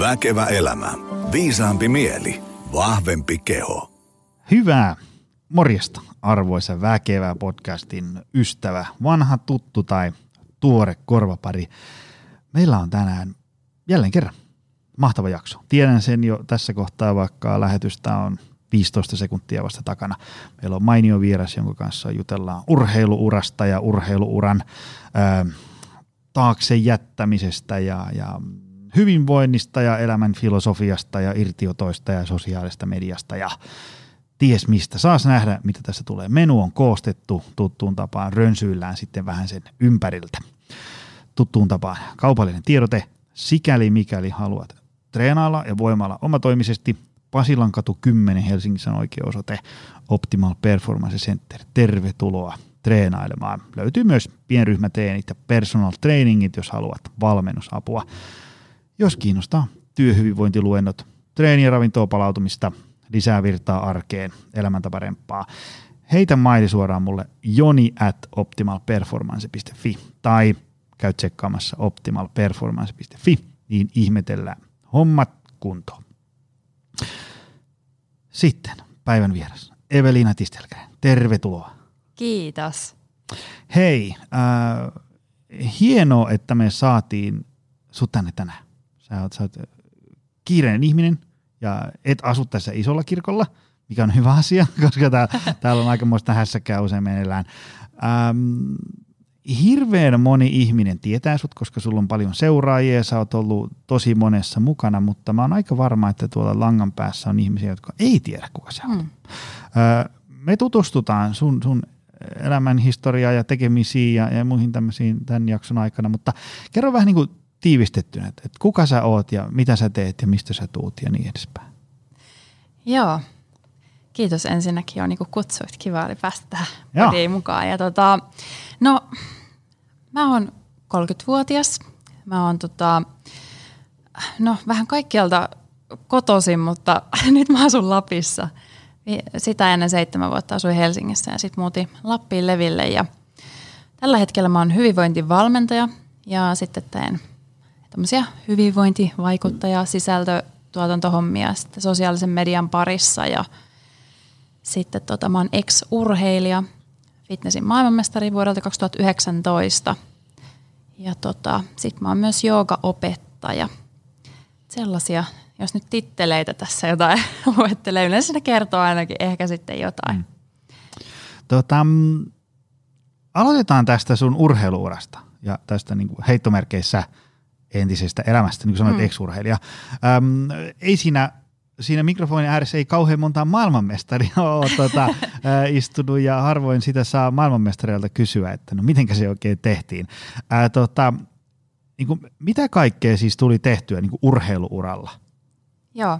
Väkevä elämä. Viisaampi mieli. Vahvempi keho. Hyvää morjesta, arvoisa Väkevä podcastin ystävä, vanha tuttu tai tuore korvapari. Meillä on tänään jälleen kerran mahtava jakso. Tiedän sen jo tässä kohtaa, vaikka lähetystä on 15 sekuntia vasta takana. Meillä on mainio vieras, jonka kanssa jutellaan urheiluurasta ja urheiluuran ää, taakse jättämisestä ja, ja hyvinvoinnista ja elämän filosofiasta ja irtiotoista ja sosiaalista mediasta ja ties mistä. Saas nähdä, mitä tässä tulee. Menu on koostettu tuttuun tapaan, rönsyillään sitten vähän sen ympäriltä. Tuttuun tapaan kaupallinen tiedote, sikäli mikäli haluat treenailla ja voimalla omatoimisesti, Pasilan katu 10 Helsingissä on oikea osoite, Optimal Performance Center. Tervetuloa treenailemaan. Löytyy myös pienryhmäteenit ja personal trainingit, jos haluat valmennusapua. Jos kiinnostaa työhyvinvointiluennot, treeni- ja ravintoa palautumista, lisää virtaa arkeen, elämäntaparempaa, heitä maili suoraan mulle joni at optimalperformance.fi tai käy tsekkaamassa optimalperformance.fi, niin ihmetellään hommat kuntoon. Sitten päivän vieras, Evelina Tistelkäinen, tervetuloa. Kiitos. Hei, äh, hienoa, että me saatiin sut tänne tänään. Sä oot, sä oot kiireinen ihminen ja et asu tässä isolla kirkolla, mikä on hyvä asia, koska tää, täällä on aikamoista hässäkää usein meneillään. Ähm, hirveän moni ihminen tietää sut, koska sulla on paljon seuraajia ja sä oot ollut tosi monessa mukana, mutta mä oon aika varma, että tuolla langan päässä on ihmisiä, jotka ei tiedä, kuka sä oot. Hmm. Me tutustutaan sun, sun elämän historiaa ja tekemisiin ja, ja muihin tämmöisiin tämän jakson aikana, mutta kerro vähän niin kuin tiivistettynä, että, kuka sä oot ja mitä sä teet ja mistä sä tuut ja niin edespäin. Joo, kiitos ensinnäkin jo niin kutsuit. Kiva oli päästä tähän mukaan. Ja tota, no, mä oon 30-vuotias. Mä oon tota, no, vähän kaikkialta kotoisin, mutta nyt mä asun Lapissa. Sitä ennen seitsemän vuotta asuin Helsingissä ja sitten muutin Lappiin Leville. Ja tällä hetkellä mä oon hyvinvointivalmentaja ja sitten teen tämmöisiä hyvinvointivaikuttaja, sisältötuotantohommia sitten sosiaalisen median parissa ja sitten tota, mä oon ex-urheilija, fitnessin maailmanmestari vuodelta 2019 ja tota, sitten mä oon myös joogaopettaja. Sellaisia, jos nyt titteleitä tässä jotain luettelee, yleensä ne kertoo ainakin ehkä sitten jotain. Mm. Tota, mm, aloitetaan tästä sun urheiluurasta ja tästä niin heittomerkeissä – entisestä elämästä, niin kuin sanoit, mm. ex-urheilija. Öm, ei siinä siinä mikrofonin ääressä ei kauhean monta maailmanmestaria ole tuota, istunut ja harvoin sitä saa maailmanmestarilta kysyä, että no mitenkä se oikein tehtiin. Äh, tota, niin kuin, mitä kaikkea siis tuli tehtyä niin kuin urheiluuralla? Joo.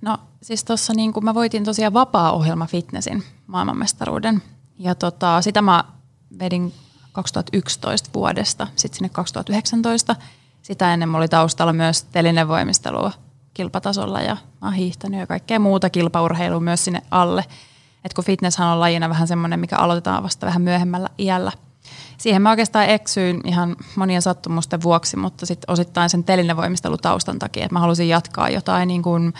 No siis tuossa niin mä voitin tosiaan vapaa-ohjelma fitnessin maailmanmestaruuden ja tota, sitä mä vedin 2011 vuodesta sitten sinne 2019 sitä ennen oli taustalla myös telinevoimistelua kilpatasolla ja mä oon hiihtänyt ja kaikkea muuta kilpaurheilua myös sinne alle. Et kun fitnesshan on lajina vähän semmoinen, mikä aloitetaan vasta vähän myöhemmällä iällä. Siihen mä oikeastaan eksyin ihan monien sattumusten vuoksi, mutta sitten osittain sen telinevoimistelutaustan takia, että mä halusin jatkaa jotain niin kuin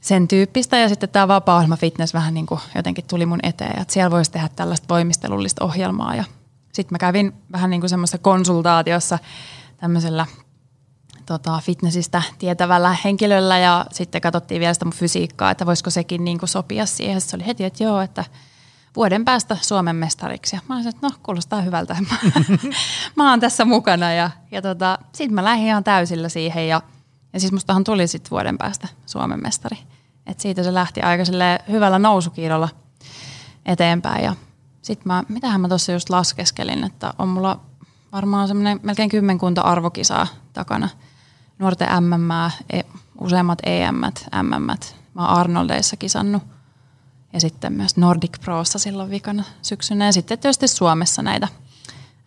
sen tyyppistä ja sitten tämä vapaa fitness vähän niin kuin jotenkin tuli mun eteen, että siellä voisi tehdä tällaista voimistelullista ohjelmaa ja sitten mä kävin vähän niin kuin semmoisessa konsultaatiossa tämmöisellä tota, fitnessistä tietävällä henkilöllä ja sitten katsottiin vielä sitä mun fysiikkaa, että voisiko sekin niin kuin sopia siihen. Se oli heti, että joo, että vuoden päästä Suomen mestariksi. Ja mä olisin, että no kuulostaa hyvältä. mä oon tässä mukana ja, ja tota, sitten mä lähdin ihan täysillä siihen ja, ja siis mustahan tuli sitten vuoden päästä Suomen mestari. Et siitä se lähti aika hyvällä nousukiidolla eteenpäin ja sitten mä, mitähän mä tuossa just laskeskelin, että on mulla varmaan semmoinen melkein kymmenkunta arvokisaa takana. Nuorten MM, useammat EM, MM. Mä oon Arnoldeissa kisannut. Ja sitten myös Nordic Prossa silloin vikana syksynä. Ja sitten tietysti Suomessa näitä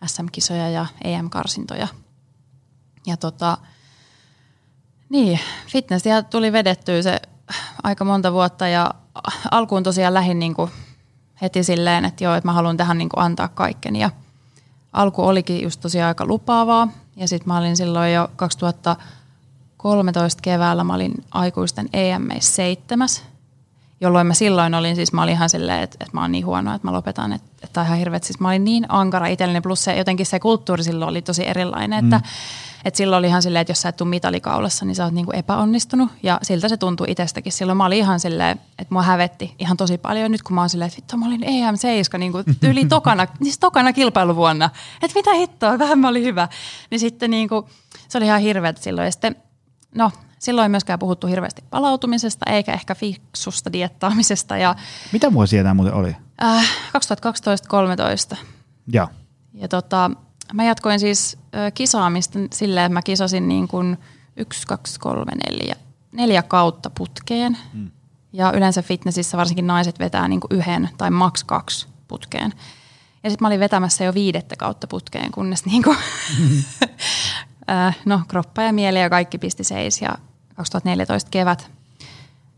SM-kisoja ja EM-karsintoja. Ja tota, niin, fitnessiä tuli vedettyä se aika monta vuotta ja alkuun tosiaan lähin niin heti silleen, että joo, että mä haluan tähän niin antaa kaikkeni. Ja alku olikin just tosiaan aika lupaavaa. Ja sitten mä olin silloin jo 2013 2013 keväällä mä olin aikuisten EM 7, jolloin mä silloin olin, siis mä olin ihan silleen, että, että mä oon niin huono, että mä lopetan, että, että ihan hirveet. Siis mä olin niin ankara itselleni, plus se, jotenkin se kulttuuri silloin oli tosi erilainen, että, mm. että silloin oli ihan silleen, että jos sä et tuu mitalikaulassa, niin sä oot niinku epäonnistunut. Ja siltä se tuntui itsestäkin. Silloin mä olin ihan silleen, että mua hävetti ihan tosi paljon. Nyt kun mä oon silleen, että vittu mä olin EM7 niinku yli tokana, siis tokana kilpailuvuonna. Että mitä hittoa, vähän mä olin hyvä. Niin sitten niinku, se oli ihan hirveätä silloin. Ja sitten, no Silloin ei myöskään puhuttu hirveästi palautumisesta eikä ehkä fiksusta diettaamisesta. Ja, Mitä vuosia tämä muuten oli? Äh, 2012-2013. Joo. Ja tota, mä jatkoin siis äh, kisaamista silleen, että mä kisasin niin kuin yksi, kaksi, kolme, neljä, neljä kautta putkeen. Hmm. Ja yleensä fitnessissä varsinkin naiset vetää niin kuin yhden tai maks kaksi putkeen. Ja sitten mä olin vetämässä jo viidettä kautta putkeen, kunnes niin kuin no, kroppa ja mieli ja kaikki pisti seis. Ja 2014 kevät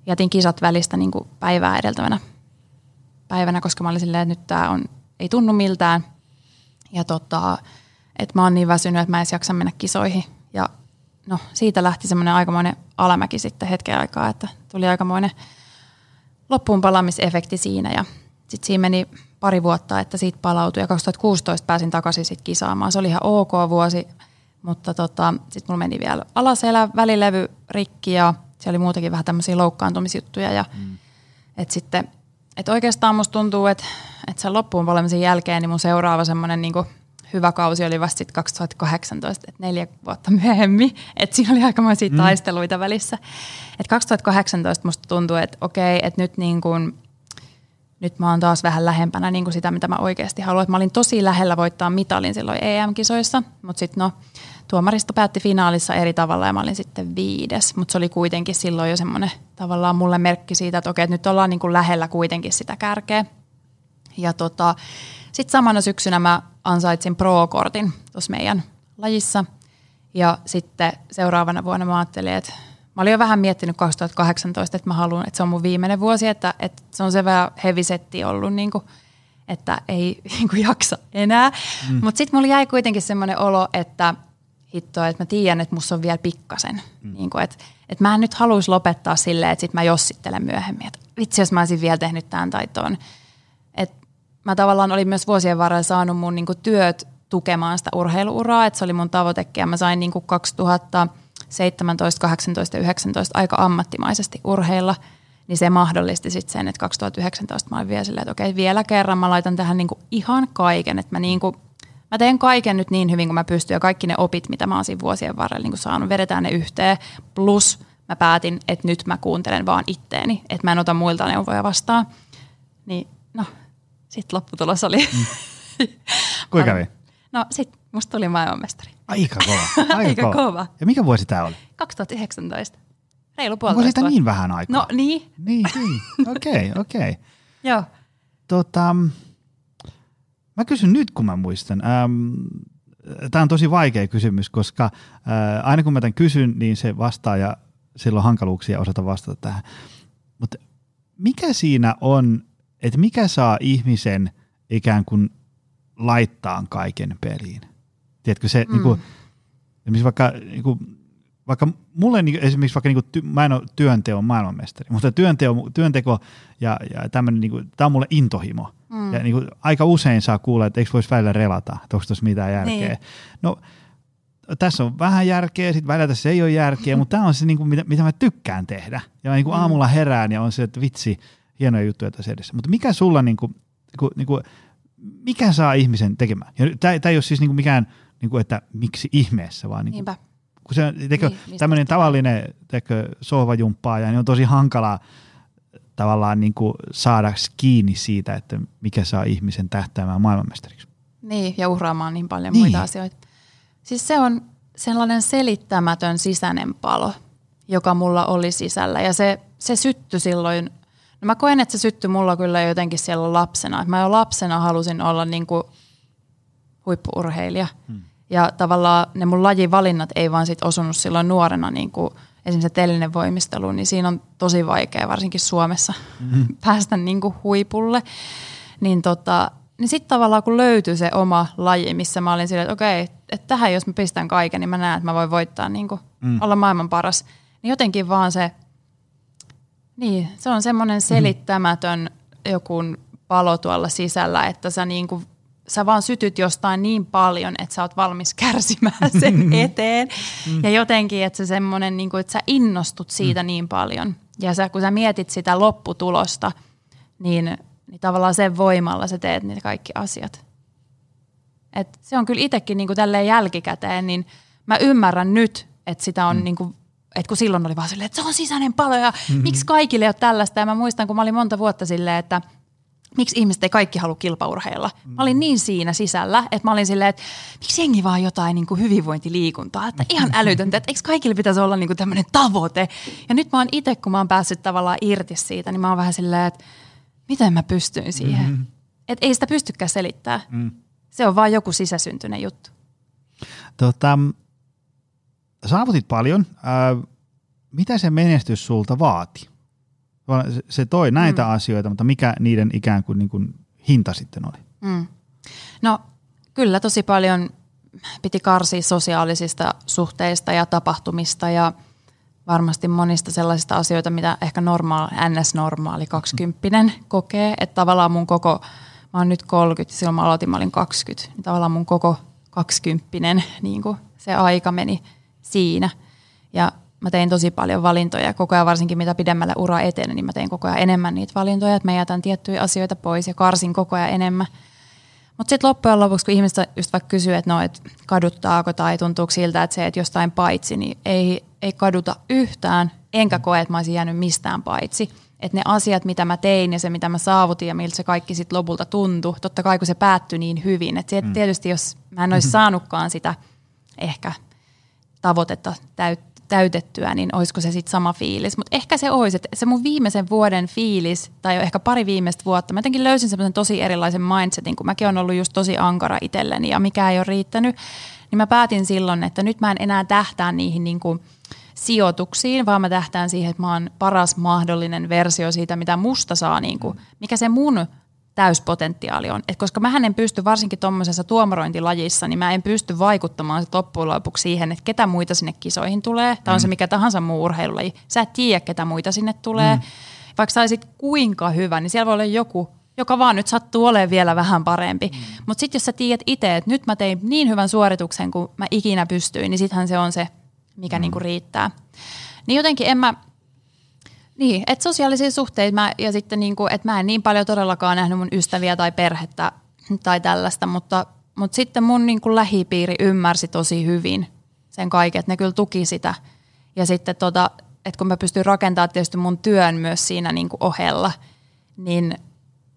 jätin kisat välistä niin kuin päivää edeltävänä päivänä, koska mä olin silleen, että nyt tämä on, ei tunnu miltään. Ja tota, että mä oon niin väsynyt, että mä en edes jaksa mennä kisoihin. Ja no, siitä lähti semmoinen aikamoinen alamäki sitten hetken aikaa, että tuli aikamoinen loppuun palamisefekti siinä. Ja sitten siinä meni pari vuotta, että siitä palautui. Ja 2016 pääsin takaisin sitten kisaamaan. Se oli ihan ok vuosi, mutta tota, sitten mulla meni vielä alaselä, välilevy rikki ja siellä oli muutakin vähän tämmöisiä loukkaantumisjuttuja. Ja mm. et sitten, et oikeastaan musta tuntuu, että et sen loppuun palemisen jälkeen niin mun seuraava semmoinen niin hyvä kausi oli vasta sitten 2018, että neljä vuotta myöhemmin. Että siinä oli aikamoisia mm. taisteluita välissä. Et 2018 musta tuntuu, että okei, että nyt niin kuin, nyt mä oon taas vähän lähempänä niin kuin sitä, mitä mä oikeasti haluan. Et mä olin tosi lähellä voittaa mitalin silloin EM-kisoissa, mutta sitten no, tuomaristo päätti finaalissa eri tavalla ja mä olin sitten viides, mutta se oli kuitenkin silloin jo semmoinen tavallaan mulle merkki siitä, että okei, että nyt ollaan niin kuin lähellä kuitenkin sitä kärkeä. Ja tota, sitten samana syksynä mä ansaitsin pro-kortin tuossa meidän lajissa ja sitten seuraavana vuonna mä ajattelin, että mä olin jo vähän miettinyt 2018, että mä haluan, että se on mun viimeinen vuosi, että, että se on se vähän hevisetti ollut niin kuin, että ei niin kuin jaksa enää. Mm. Mutta sitten mulla jäi kuitenkin semmoinen olo, että – hittoa, että mä tiedän, että musta on vielä pikkasen. Mm. Niin kuin, että, että mä en nyt haluaisi lopettaa silleen, että sit mä jossittelen myöhemmin. Että vitsi, jos mä olisin vielä tehnyt tämän tai ton. Että mä tavallaan olin myös vuosien varrella saanut mun niin kuin, työt tukemaan sitä urheiluuraa, että se oli mun tavoitekin. Ja mä sain niin kuin 2017, 18 ja 19 aika ammattimaisesti urheilla, niin se mahdollisti sitten sen, että 2019 mä olin vielä silleen, että okei, vielä kerran mä laitan tähän niin kuin ihan kaiken, että mä niin kuin mä teen kaiken nyt niin hyvin kuin mä pystyn ja kaikki ne opit, mitä mä oon siinä vuosien varrella niin saanut, vedetään ne yhteen. Plus mä päätin, että nyt mä kuuntelen vaan itteeni, että mä en ota muilta neuvoja vastaan. Niin no, sitten lopputulos oli... Mm. Kuinka kävi? No sit musta tuli maailmanmestari. Aika kova. Aika, Aika kova. kova. Ja mikä vuosi tämä oli? 2019. Reilu puolitoista Onko siitä niin vähän aikaa? No niin. Niin, niin. Okei, okei. Okay, okay. Joo. Tota, Mä kysyn nyt, kun mä muistan. Ähm, Tämä on tosi vaikea kysymys, koska äh, aina kun mä tämän kysyn, niin se vastaa ja silloin hankaluuksia osata vastata tähän. Mutta mikä siinä on, että mikä saa ihmisen ikään kuin laittaa kaiken peliin? Tiedätkö se, mm. niin kuin, vaikka niin kuin, vaikka mulle niin, esimerkiksi vaikka niin ty, mä en ole työnteon maailmanmestari, mutta työnteo, työnteko ja, ja tämmöinen, niin tämä on mulle intohimo. Mm. Ja niin kuin, aika usein saa kuulla, että eikö voisi välillä relata, että onko tuossa mitään järkeä. Niin. No tässä on vähän järkeä, sitten välillä tässä ei ole järkeä, mutta tämä on se, niin kuin, mitä, mitä mä tykkään tehdä. Ja mä niin kuin mm. aamulla herään ja on se, että vitsi, hienoja juttuja tässä edessä. Mutta mikä sulla, niin kuin, niin kuin, niin kuin, mikä saa ihmisen tekemään? Tämä ei ole siis niin kuin mikään, niin kuin, että miksi ihmeessä, vaan niin kuin, kun se teko, niin, tämmöinen tavallinen teko, sohvajumppaaja, niin on tosi hankalaa tavallaan niin kuin saada kiinni siitä, että mikä saa ihmisen tähtäämään maailmanmestariksi. Niin, ja uhraamaan niin paljon niin. muita asioita. Siis se on sellainen selittämätön sisäinen palo, joka mulla oli sisällä. Ja se, se syttyi silloin, no mä koen, että se syttyi mulla kyllä jotenkin siellä lapsena. Mä jo lapsena halusin olla niin kuin huippuurheilija. Hmm. Ja tavallaan ne mun lajivalinnat ei vaan sit osunut silloin nuorena niin kuin esimerkiksi se telinen voimistelu, niin siinä on tosi vaikea varsinkin Suomessa mm-hmm. päästä niin kuin huipulle. Niin, tota, niin sitten tavallaan kun löytyi se oma laji, missä mä olin silleen, että okei, että tähän jos mä pistän kaiken, niin mä näen, että mä voin voittaa niin kuin mm. olla maailman paras. Niin jotenkin vaan se, niin, se on semmoinen selittämätön joku palo tuolla sisällä, että sä niin kuin sä vaan sytyt jostain niin paljon, että sä oot valmis kärsimään sen eteen. Mm. Ja jotenkin, että se semmoinen, niin kuin, että sä innostut siitä mm. niin paljon. Ja sä, kun sä mietit sitä lopputulosta, niin, niin tavallaan sen voimalla sä teet niitä kaikki asiat. Et se on kyllä itsekin niin kuin tälleen jälkikäteen, niin mä ymmärrän nyt, että sitä on mm. niin kuin, että kun silloin oli vaan silleen, että se on sisäinen palo ja mm-hmm. miksi kaikille ei ole tällaista. Ja mä muistan, kun mä olin monta vuotta silleen, että – miksi ihmiset ei kaikki halua kilpaurheilla. Mä olin niin siinä sisällä, että mä olin silleen, että miksi jengi vaan jotain niin kuin hyvinvointiliikuntaa, että ihan älytöntä, että eikö kaikille pitäisi olla niin kuin tämmöinen tavoite. Ja nyt mä oon itse, kun mä oon päässyt tavallaan irti siitä, niin mä oon vähän silleen, että miten mä pystyin siihen. Mm-hmm. Että ei sitä pystykään selittää. Mm. Se on vaan joku sisäsyntyinen juttu. Tota, saavutit paljon. Äh, mitä se menestys sulta vaati? Se toi näitä mm. asioita, mutta mikä niiden ikään kuin, niin kuin hinta sitten oli? Mm. No kyllä tosi paljon piti karsia sosiaalisista suhteista ja tapahtumista ja varmasti monista sellaisista asioita, mitä ehkä normaali, NS-normaali 20 mm. kokee. Että tavallaan mun koko, mä oon nyt 30, silloin mä aloitin, mä olin 20, niin tavallaan mun koko 20 niin kuin se aika meni siinä. Ja mä tein tosi paljon valintoja koko ajan, varsinkin mitä pidemmälle ura eteni, niin mä tein koko ajan enemmän niitä valintoja, että mä jätän tiettyjä asioita pois ja karsin koko ajan enemmän. Mutta sitten loppujen lopuksi, kun ihmiset just vaikka kysyy, että no, et kaduttaako tai tuntuuko siltä, että se, että jostain paitsi, niin ei, ei kaduta yhtään, enkä koe, että mä olisin jäänyt mistään paitsi. Että ne asiat, mitä mä tein ja se, mitä mä saavutin ja miltä se kaikki sitten lopulta tuntui, totta kai kun se päättyi niin hyvin. Että mm. tietysti jos mä en olisi saanutkaan sitä ehkä tavoitetta täyt, täytettyä, niin olisiko se sitten sama fiilis. Mutta ehkä se olisi, että se mun viimeisen vuoden fiilis, tai ehkä pari viimeistä vuotta, mä jotenkin löysin semmoisen tosi erilaisen mindsetin, kun mäkin on ollut just tosi ankara itselleni ja mikä ei ole riittänyt, niin mä päätin silloin, että nyt mä en enää tähtää niihin niin kuin sijoituksiin, vaan mä tähtään siihen, että mä oon paras mahdollinen versio siitä, mitä musta saa, niin kuin, mikä se mun täyspotentiaali on. Et koska mä en pysty, varsinkin tuommoisessa tuomarointilajissa, niin mä en pysty vaikuttamaan se loppujen lopuksi siihen, että ketä muita sinne kisoihin tulee. Tai on mm. se mikä tahansa muu urheilulaji. Sä et tiedä, ketä muita sinne tulee. Mm. Vaikka sä olisit kuinka hyvä, niin siellä voi olla joku, joka vaan nyt sattuu olemaan vielä vähän parempi. Mm. Mutta sitten jos sä tiedät itse, että nyt mä tein niin hyvän suorituksen kuin mä ikinä pystyin, niin sittenhän se on se, mikä mm. niinku riittää. Niin jotenkin en mä, niin, että sosiaalisia suhteita mä, ja sitten niin kuin, että mä en niin paljon todellakaan nähnyt mun ystäviä tai perhettä tai tällaista, mutta, mutta sitten mun niin kuin lähipiiri ymmärsi tosi hyvin sen kaiken, että ne kyllä tuki sitä. Ja sitten tota, että kun mä pystyn rakentamaan tietysti mun työn myös siinä niin kuin ohella, niin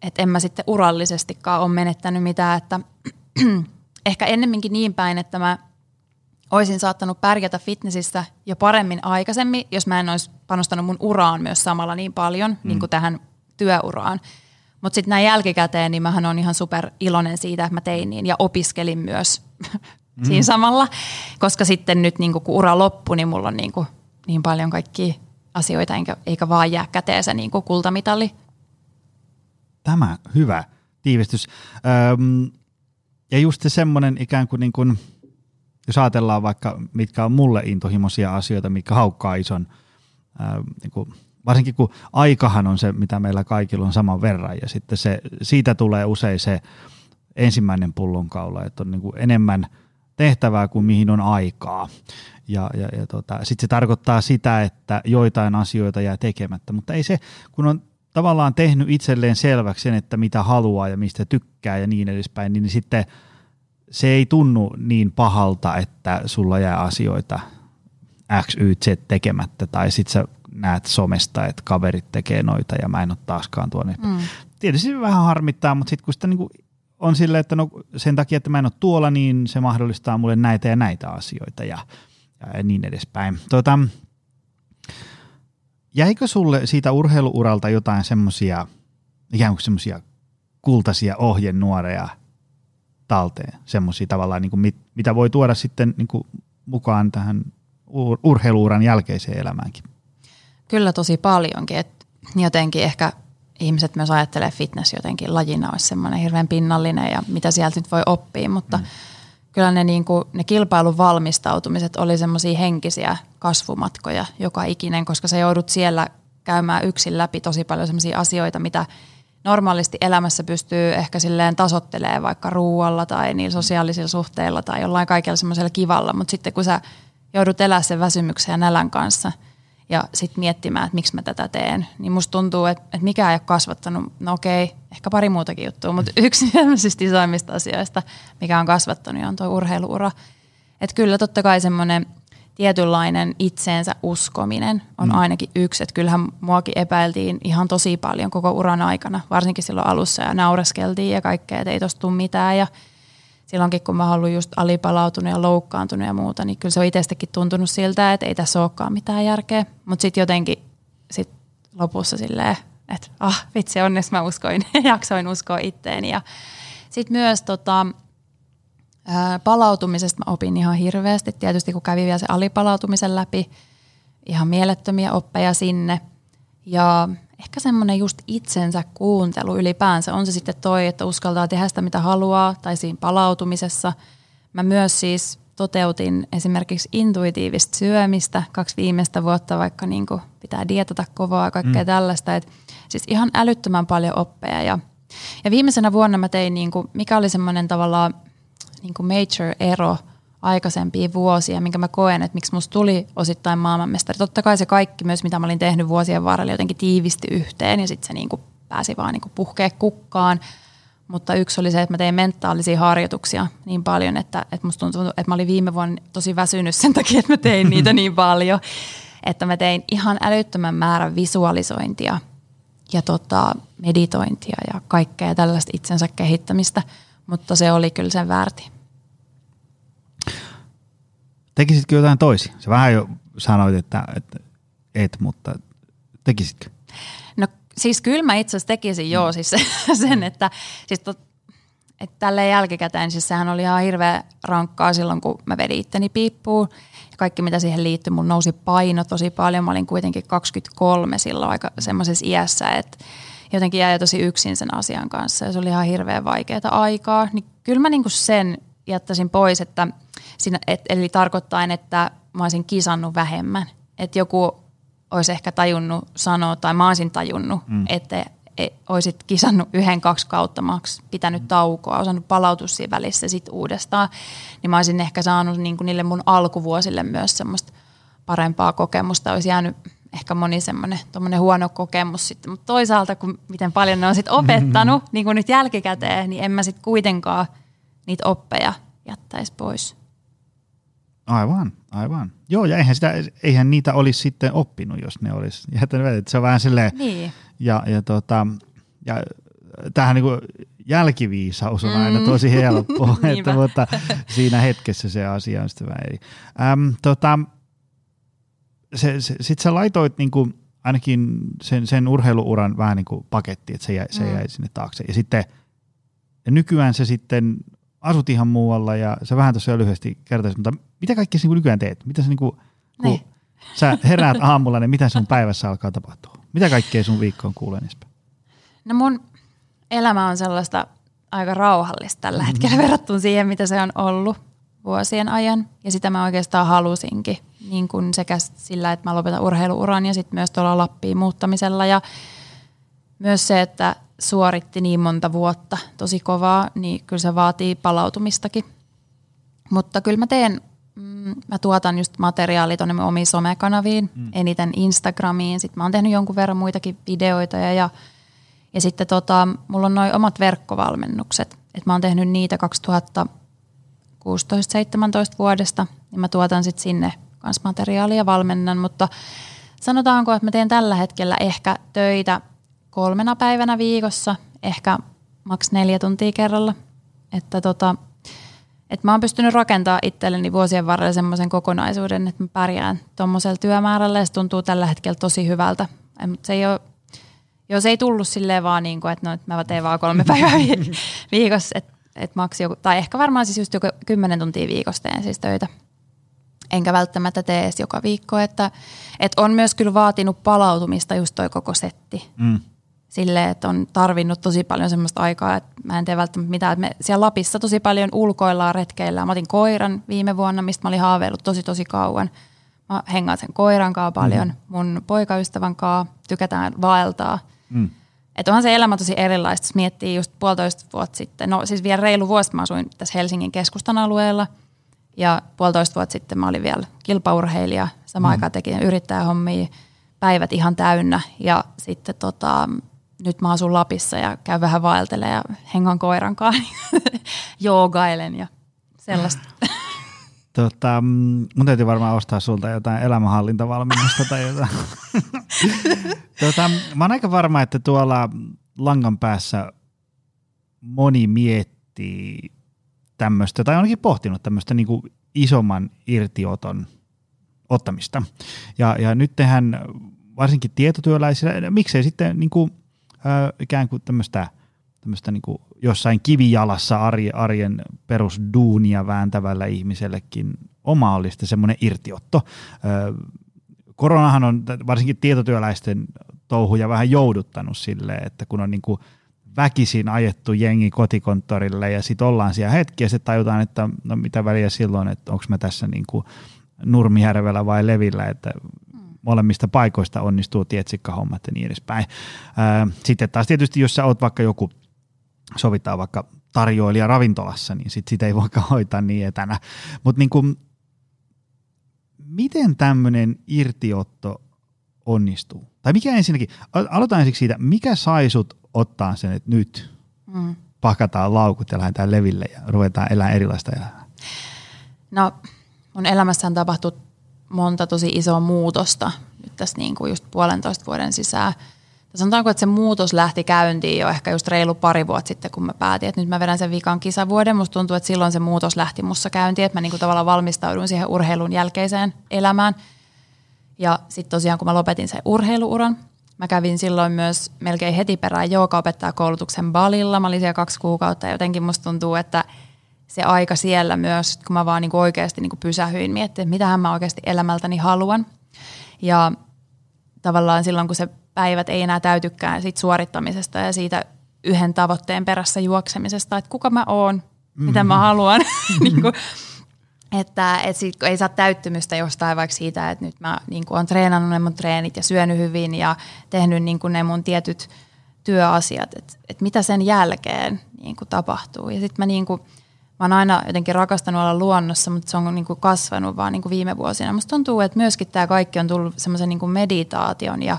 että en mä sitten urallisestikaan ole menettänyt mitään, että ehkä ennemminkin niin päin, että mä – olisin saattanut pärjätä fitnessissä jo paremmin aikaisemmin, jos mä en olisi panostanut mun uraan myös samalla niin paljon, mm. niin kuin tähän työuraan. Mutta sitten näin jälkikäteen, niin mähän on ihan super iloinen siitä, että mä tein niin ja opiskelin myös mm. siinä samalla, koska sitten nyt niin kun ura loppui, niin mulla on niin, kuin, niin paljon kaikkia asioita, eikä, eikä vaan jää käteen se niin kultamitali. Tämä hyvä tiivistys. Öm, ja just se semmoinen ikään kuin, niin kuin – jos ajatellaan vaikka, mitkä on mulle intohimoisia asioita, mitkä haukkaa ison, ää, niin kuin, varsinkin kun aikahan on se, mitä meillä kaikilla on saman verran, ja sitten se, siitä tulee usein se ensimmäinen pullonkaula, että on niin kuin enemmän tehtävää kuin mihin on aikaa. Ja, ja, ja tota, sitten se tarkoittaa sitä, että joitain asioita jää tekemättä, mutta ei se, kun on tavallaan tehnyt itselleen selväksi sen, että mitä haluaa ja mistä tykkää ja niin edespäin, niin sitten – se ei tunnu niin pahalta, että sulla jää asioita X, Y, Z tekemättä, tai sit sä näet somesta, että kaverit tekee noita ja mä en ole taaskaan tuonne. Mm. Tietysti vähän harmittaa, mutta sitten kun sitä niinku on silleen, että no sen takia, että mä en ole tuolla, niin se mahdollistaa mulle näitä ja näitä asioita ja, ja niin edespäin. Tuota, jäikö sulle siitä urheiluuralta jotain semmoisia ikään kuin semmoisia kultaisia ohjenuoreja, talteen, semmoisia tavallaan, niin kuin mit, mitä voi tuoda sitten niin kuin mukaan tähän ur- urheiluuran jälkeiseen elämäänkin. Kyllä tosi paljonkin, että jotenkin ehkä ihmiset myös ajattelee fitness jotenkin lajina olisi semmoinen hirveän pinnallinen ja mitä sieltä nyt voi oppia, mutta mm. kyllä ne, niin kuin, ne kilpailun valmistautumiset oli semmoisia henkisiä kasvumatkoja joka ikinen, koska sä joudut siellä käymään yksin läpi tosi paljon semmoisia asioita, mitä normaalisti elämässä pystyy ehkä silleen tasottelee vaikka ruualla tai niillä sosiaalisilla suhteilla tai jollain kaikella semmoisella kivalla, mutta sitten kun sä joudut elämään sen väsymyksen ja nälän kanssa ja sitten miettimään, että miksi mä tätä teen, niin musta tuntuu, että, että mikä ei ole kasvattanut, no okei, ehkä pari muutakin juttua, mutta yksi tämmöisistä isoimmista asioista, mikä on kasvattanut, on tuo urheiluura. Että kyllä totta kai semmoinen tietynlainen itseensä uskominen on mm. ainakin yksi. Että kyllähän muakin epäiltiin ihan tosi paljon koko uran aikana, varsinkin silloin alussa ja naureskeltiin ja kaikkea, että ei tosta tule mitään ja – silloinkin, kun mä ollut just alipalautunut ja loukkaantunut ja muuta, niin kyllä se on itsestäkin tuntunut siltä, että ei tässä olekaan mitään järkeä. Mutta sitten jotenkin sit lopussa silleen, että ah vitsi, onneksi mä uskoin, jaksoin uskoa itteeni. Ja sitten myös tota, palautumisesta mä opin ihan hirveästi. Tietysti kun kävin vielä se alipalautumisen läpi, ihan mielettömiä oppeja sinne. Ja ehkä semmoinen just itsensä kuuntelu ylipäänsä. On se sitten toi, että uskaltaa tehdä sitä mitä haluaa tai siinä palautumisessa. Mä myös siis toteutin esimerkiksi intuitiivista syömistä kaksi viimeistä vuotta, vaikka niin kuin pitää dietata kovaa ja kaikkea mm. tällaista. Et siis ihan älyttömän paljon oppeja. Ja, ja viimeisenä vuonna mä tein, niin kuin, mikä oli semmoinen tavallaan niin kuin major ero – aikaisempia vuosia, minkä mä koen, että miksi musta tuli osittain maailmanmestari. Totta kai se kaikki myös, mitä mä olin tehnyt vuosien varrella, jotenkin tiivisti yhteen ja sitten se niin kuin pääsi vaan niin kuin puhkea kukkaan. Mutta yksi oli se, että mä tein mentaalisia harjoituksia niin paljon, että, että musta tuntui, että mä olin viime vuonna tosi väsynyt sen takia, että mä tein niitä niin paljon. Että mä tein ihan älyttömän määrän visualisointia ja tota, meditointia ja kaikkea tällaista itsensä kehittämistä, mutta se oli kyllä sen väärti. Tekisitkö jotain toisin? Se vähän jo sanoit, että, että et, mutta tekisitkö? No siis kyllä mä itse asiassa tekisin joo, siis sen, että siis tot, että tälleen jälkikäteen, siis sehän oli ihan hirveän rankkaa silloin, kun mä vedin itteni piippuun. Ja kaikki, mitä siihen liittyi, mun nousi paino tosi paljon. Mä olin kuitenkin 23 silloin aika semmoisessa iässä, että jotenkin jäi tosi yksin sen asian kanssa. Ja se oli ihan hirveän vaikeaa aikaa. Niin kyllä mä niinku sen jättäisin pois, että – Siinä, et, eli tarkoittain, että mä olisin kisannut vähemmän. Että joku olisi ehkä tajunnut sanoa, tai mä olisin tajunnut, mm. että et, olisit kisannut yhden, kaksi kautta, mä pitänyt taukoa, osannut palautua siinä välissä sit uudestaan, niin mä olisin ehkä saanut niin kuin niille mun alkuvuosille myös semmoista parempaa kokemusta. Olisi jäänyt ehkä moni semmoinen huono kokemus sitten, mutta toisaalta kun miten paljon ne on sitten opettanut, mm-hmm. niin kuin nyt jälkikäteen, niin en mä sitten kuitenkaan niitä oppeja jättäisi pois. Aivan, aivan. Joo, ja eihän, sitä, eihän niitä olisi sitten oppinut, jos ne olisi jättänyt. Se on vähän silleen, niin. ja, ja, tota, ja tähän niin jälkiviisaus on mm. aina tosi helppo, että, mutta siinä hetkessä se asia on sitten vähän eri. Ähm, tota, se, se, sitten sä laitoit niin kuin, ainakin sen, sen urheiluuran vähän niin kuin paketti, että se jäi, se mm. jäi sinne taakse. Ja sitten ja nykyään se sitten asut ihan muualla ja sä vähän tuossa jo lyhyesti kertoisit, mutta mitä kaikkea sä niin nykyään teet? Mitä sä, niin kuin, kun niin. sä heräät aamulla, niin mitä sun päivässä alkaa tapahtua? Mitä kaikkea sun viikkoon kuulee niispä? No mun elämä on sellaista aika rauhallista tällä hetkellä mm-hmm. verrattuna siihen, mitä se on ollut vuosien ajan. Ja sitä mä oikeastaan halusinkin, niin kuin sekä sillä, että mä lopetan urheiluuran ja sitten myös tuolla Lappiin muuttamisella. Ja myös se, että suoritti niin monta vuotta tosi kovaa, niin kyllä se vaatii palautumistakin. Mutta kyllä mä teen, mm, mä tuotan just materiaalia tuonne omiin somekanaviin, mm. eniten Instagramiin. Sitten mä oon tehnyt jonkun verran muitakin videoita ja, ja, ja sitten tota, mulla on noin omat verkkovalmennukset. Et mä oon tehnyt niitä 2016-17 vuodesta, niin mä tuotan sitten sinne kans materiaalia valmennan, mutta sanotaanko, että mä teen tällä hetkellä ehkä töitä kolmena päivänä viikossa, ehkä maks neljä tuntia kerralla. Että tota, et mä oon pystynyt rakentamaan itselleni vuosien varrella semmoisen kokonaisuuden, että mä pärjään tuommoisella työmäärällä ja se tuntuu tällä hetkellä tosi hyvältä. Mutta se ei ole, jos ei tullut silleen vaan niin kuin, että no, että mä teen vaan kolme päivää viikossa, että et maksi joku, tai ehkä varmaan siis just joku kymmenen tuntia viikossa teen siis töitä. Enkä välttämättä tee edes joka viikko, että, että on myös kyllä vaatinut palautumista just toi koko setti. Mm silleen, että on tarvinnut tosi paljon semmoista aikaa, että mä en tee välttämättä mitään. Että me siellä Lapissa tosi paljon ulkoillaan, retkeillä. Mä otin koiran viime vuonna, mistä mä olin haaveillut tosi tosi kauan. Mä hengaan sen koiran kanssa paljon. Mm. Mun poikaystävän kanssa tykätään vaeltaa. Mm. Että onhan se elämä tosi erilaista, jos miettii just puolitoista vuotta sitten. No siis vielä reilu vuosi mä asuin tässä Helsingin keskustan alueella. Ja puolitoista vuotta sitten mä olin vielä kilpaurheilija. Samaan mm. aikaan tekin yrittäjähommia päivät ihan täynnä. Ja sitten tota, nyt mä asun Lapissa ja käyn vähän vaeltelemaan ja hengan koiran kanssa, joogailen ja sellaista. Tota, mun täytyy varmaan ostaa sulta jotain elämänhallintavalmennusta tai jotain. tota, mä oon aika varma, että tuolla langan päässä moni miettii tämmöistä, tai ainakin pohtinut tämmöistä niin isomman irtioton ottamista. Ja, ja nyt tehän varsinkin tietotyöläisillä, miksei sitten niin kuin ö, ikään kuin tämmöistä, tämmöistä niin kuin jossain kivijalassa arjen, arjen perusduunia vääntävällä ihmisellekin oma oli sitten semmoinen irtiotto. Ö, koronahan on varsinkin tietotyöläisten touhuja vähän jouduttanut silleen, että kun on niin kuin väkisin ajettu jengi kotikonttorille ja sitten ollaan siellä hetki ja sitten tajutaan, että no mitä väliä silloin, että onko mä tässä niin kuin Nurmijärvellä vai Levillä, että molemmista paikoista onnistuu tietsikkahommat ja niin edespäin. Sitten taas tietysti, jos sä oot vaikka joku, sovitaan vaikka tarjoilija ravintolassa, niin sit sitä ei voikaan hoitaa niin etänä. Mutta niin kuin, miten tämmöinen irtiotto onnistuu? Tai mikä ensinnäkin, aloitetaan ensiksi siitä, mikä sai sut ottaa sen, että nyt mm. pakataan laukut ja lähdetään leville ja ruvetaan elämään erilaista elämää? No mun elämässähän tapahtui monta tosi isoa muutosta nyt tässä niin kuin just puolentoista vuoden sisään. Ja sanotaanko, että se muutos lähti käyntiin jo ehkä just reilu pari vuotta sitten, kun mä päätin, että nyt mä vedän sen vikan kisavuoden. Musta tuntuu, että silloin se muutos lähti mussa käyntiin, että mä niin kuin tavallaan valmistaudun siihen urheilun jälkeiseen elämään. Ja sitten tosiaan, kun mä lopetin sen urheiluuran, mä kävin silloin myös melkein heti perään koulutuksen Balilla. Mä olin siellä kaksi kuukautta ja jotenkin musta tuntuu, että – se aika siellä myös, kun mä vaan niin kuin oikeasti niin kuin pysähyin miettimään, että mitähän mä oikeasti elämältäni haluan. Ja tavallaan silloin, kun se päivät ei enää täytykään siitä suorittamisesta ja siitä yhden tavoitteen perässä juoksemisesta, että kuka mä oon, mm-hmm. mitä mä haluan. niin kuin, että et sit, kun ei saa täyttymystä jostain vaikka siitä, että nyt mä niin olen treenannut ne mun treenit ja syönyt hyvin ja tehnyt niin ne mun tietyt työasiat, että et mitä sen jälkeen niin tapahtuu. Ja sitten mä niin mä oon aina jotenkin rakastanut olla luonnossa, mutta se on niin kasvanut vaan niin viime vuosina. Musta tuntuu, että myöskin tämä kaikki on tullut semmoisen niin meditaation ja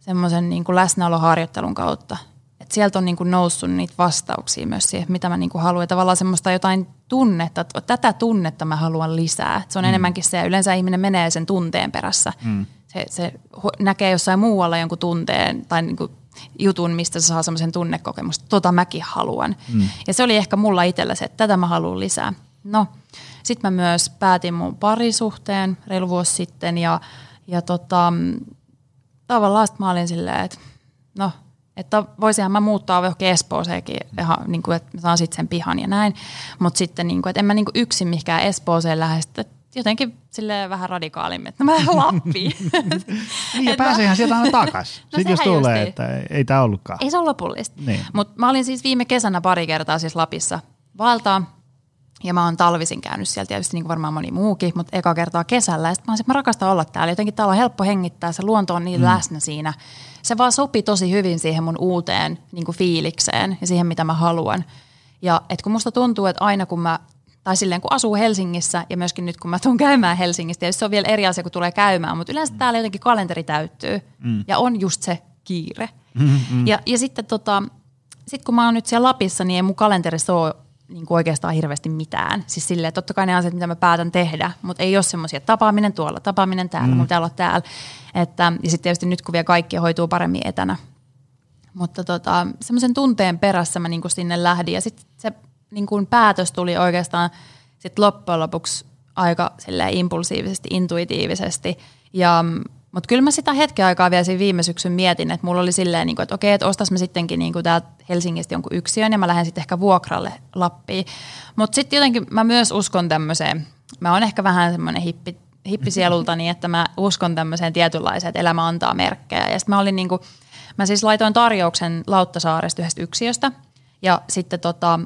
semmoisen niin läsnäoloharjoittelun kautta. Et sieltä on niin kuin noussut niitä vastauksia myös siihen, mitä mä niin kuin haluan. Tavallaan semmoista jotain tunnetta, että tätä tunnetta mä haluan lisää. Se on mm. enemmänkin se, yleensä ihminen menee sen tunteen perässä. Mm. Se, se näkee jossain muualla jonkun tunteen tai niin kuin jutun, mistä se saa semmoisen tunnekokemusta, tota mäkin haluan. Mm. Ja se oli ehkä mulla itsellä se, että tätä mä haluan lisää. No, sitten mä myös päätin mun parisuhteen reilu vuosi sitten ja, ja tota, tavallaan mä olin silleen, että no, että voisinhan mä muuttaa johonkin Espooseenkin, ihan, niin kuin, että mä saan sitten sen pihan ja näin. Mutta sitten, niin kuin, että en mä niin kuin yksin mihinkään Espooseen lähestä, jotenkin sille vähän radikaalimmin, että no mä lähden Lappiin. niin, ja pääseehän sieltä aina takas. No Sitten jos tulee, justiin. että ei, ei tämä ollutkaan. Ei se ole lopullista. Niin. Mutta mä olin siis viime kesänä pari kertaa siis Lapissa valtaa. Ja mä oon talvisin käynyt siellä tietysti niin kuin varmaan moni muukin, mutta eka kertaa kesällä. Ja sitten mä olisin, että mä rakastan olla täällä. Jotenkin täällä on helppo hengittää, se luonto on niin mm. läsnä siinä. Se vaan sopi tosi hyvin siihen mun uuteen niin kuin fiilikseen ja siihen, mitä mä haluan. Ja et kun musta tuntuu, että aina kun mä tai silleen kun asuu Helsingissä ja myöskin nyt kun mä tuun käymään Helsingistä, ja se on vielä eri asia kun tulee käymään, mutta yleensä mm. täällä jotenkin kalenteri täyttyy mm. ja on just se kiire. Mm, mm. Ja, ja sitten tota, sit kun mä oon nyt siellä Lapissa, niin ei mun kalenterissa ole niin kuin oikeastaan hirveästi mitään. Siis silleen, että totta kai ne asiat, mitä mä päätän tehdä, mutta ei ole semmoisia, tapaaminen tuolla, tapaaminen täällä, mm. pitää olla täällä. Että, ja sitten tietysti nyt kun vielä kaikki hoituu paremmin etänä. Mutta tota, semmoisen tunteen perässä mä niin kuin sinne lähdin ja sitten se niin kuin päätös tuli oikeastaan sit loppujen lopuksi aika impulsiivisesti, intuitiivisesti. Ja, mutta kyllä mä sitä hetken aikaa vielä siinä viime syksyn mietin, että mulla oli silleen, niin kuin, että okei, että ostas mä sittenkin niin täältä Helsingistä jonkun yksiön ja mä lähden sitten ehkä vuokralle Lappiin. Mutta sitten jotenkin mä myös uskon tämmöiseen, mä oon ehkä vähän semmoinen hippi, hippisielultani, että mä uskon tämmöiseen tietynlaiseen, että elämä antaa merkkejä. Ja sitten mä olin niin kuin, mä siis laitoin tarjouksen Lauttasaaresta yhdestä yksiöstä ja sitten tota,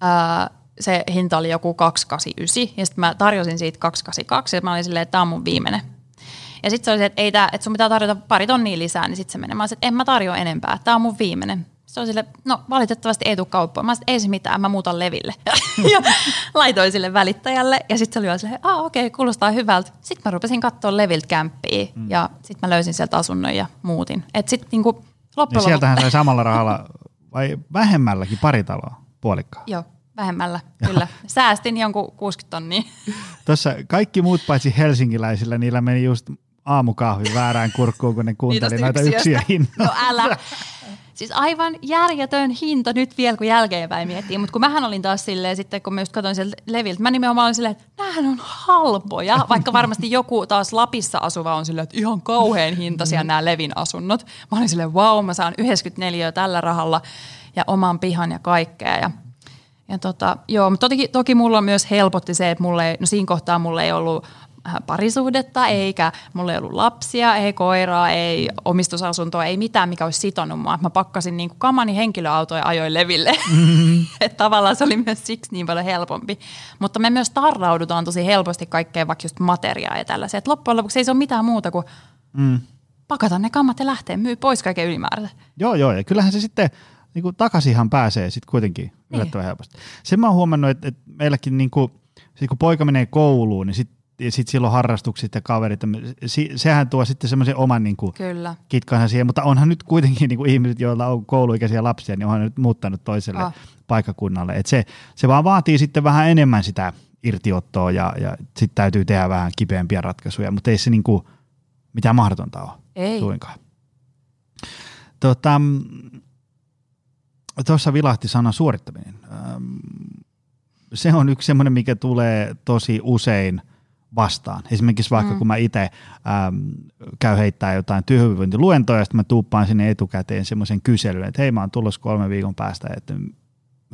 ää, se hinta oli joku 289 ja sitten mä tarjosin siitä 282 ja mä olin silleen, että tämä on mun viimeinen. Ja sitten se oli se, että, ei tää, että sun pitää tarjota pari tonnia lisää, niin sitten se menee. Mä olisin, että en mä tarjoa enempää, tämä on mun viimeinen. Se on sille, no valitettavasti ei tule kauppaan. Mä sanoin, ei se mitään, mä muutan leville. ja laitoin sille välittäjälle ja sitten se oli vaan silleen, ah okei, okay, kuulostaa hyvältä. Sitten mä rupesin katsoa leviltä kämppiä mm. ja sitten mä löysin sieltä asunnon ja muutin. Et sit niinku loppujen ja sieltähän sai samalla rahalla vai vähemmälläkin pari taloa puolikkaan? Joo, vähemmällä, kyllä. Säästin jonkun 60 tonnia. Tuossa kaikki muut paitsi helsinkiläisillä, niillä meni just aamukahvi väärään kurkkuun, kun ne kuunteli noita yksiä hintoja. No älä. Siis aivan järjetön hinta nyt vielä, kun jälkeenpäin miettii. Mutta kun mähän olin taas silleen, sitten kun mä just katsoin sieltä leviltä, mä nimenomaan olin silleen, että näähän on halpoja. Vaikka varmasti joku taas Lapissa asuva on silleen, että ihan kauhean hintaisia nämä Levin asunnot. Mä olin silleen, wow, mä saan 94 tällä rahalla ja oman pihan ja kaikkea. Ja ja tota, joo, mutta toki, toki mulla myös helpotti se, että mulle, no siinä kohtaa mulla ei ollut parisuhdetta, eikä mulla ei ollut lapsia, ei koiraa, ei omistusasuntoa, ei mitään, mikä olisi sitonut mua. Mä pakkasin niin kuin kamani henkilöautoja ja ajoin leville. Mm-hmm. että tavallaan se oli myös siksi niin paljon helpompi. Mutta me myös tarraudutaan tosi helposti kaikkeen vaikka just materiaa ja tällaisia. Että loppujen lopuksi ei se ole mitään muuta kuin mm. pakata ne kammat ja lähteä myy pois kaiken ylimääräisen. Joo, joo. Ja kyllähän se sitten niin kuin takaisinhan pääsee sitten kuitenkin niin. yllättävän helposti. Sen mä oon huomannut, että, että meilläkin niin kuin, kun poika menee kouluun, niin sitten ja sitten silloin harrastukset ja kaverit, sehän tuo sitten semmoisen oman niin kuin, Kyllä. kitkansa siihen, mutta onhan nyt kuitenkin niin kuin ihmiset, joilla on kouluikäisiä lapsia, niin onhan nyt muuttanut toiselle oh. paikakunnalle. Et se, se vaan vaatii sitten vähän enemmän sitä irtiottoa ja, ja sitten täytyy tehdä vähän kipeämpiä ratkaisuja, mutta ei se niin kuin, mitään mahdotonta ole. Ei. Suinkaan. Tota, tuossa vilahti sana suorittaminen. Se on yksi semmoinen, mikä tulee tosi usein – vastaan. Esimerkiksi vaikka mm. kun mä itse ähm, käy heittää jotain työhyvinvointiluentoja, ja sitten mä tuuppaan sinne etukäteen semmoisen kyselyn, että hei mä oon tulossa kolmen viikon päästä, että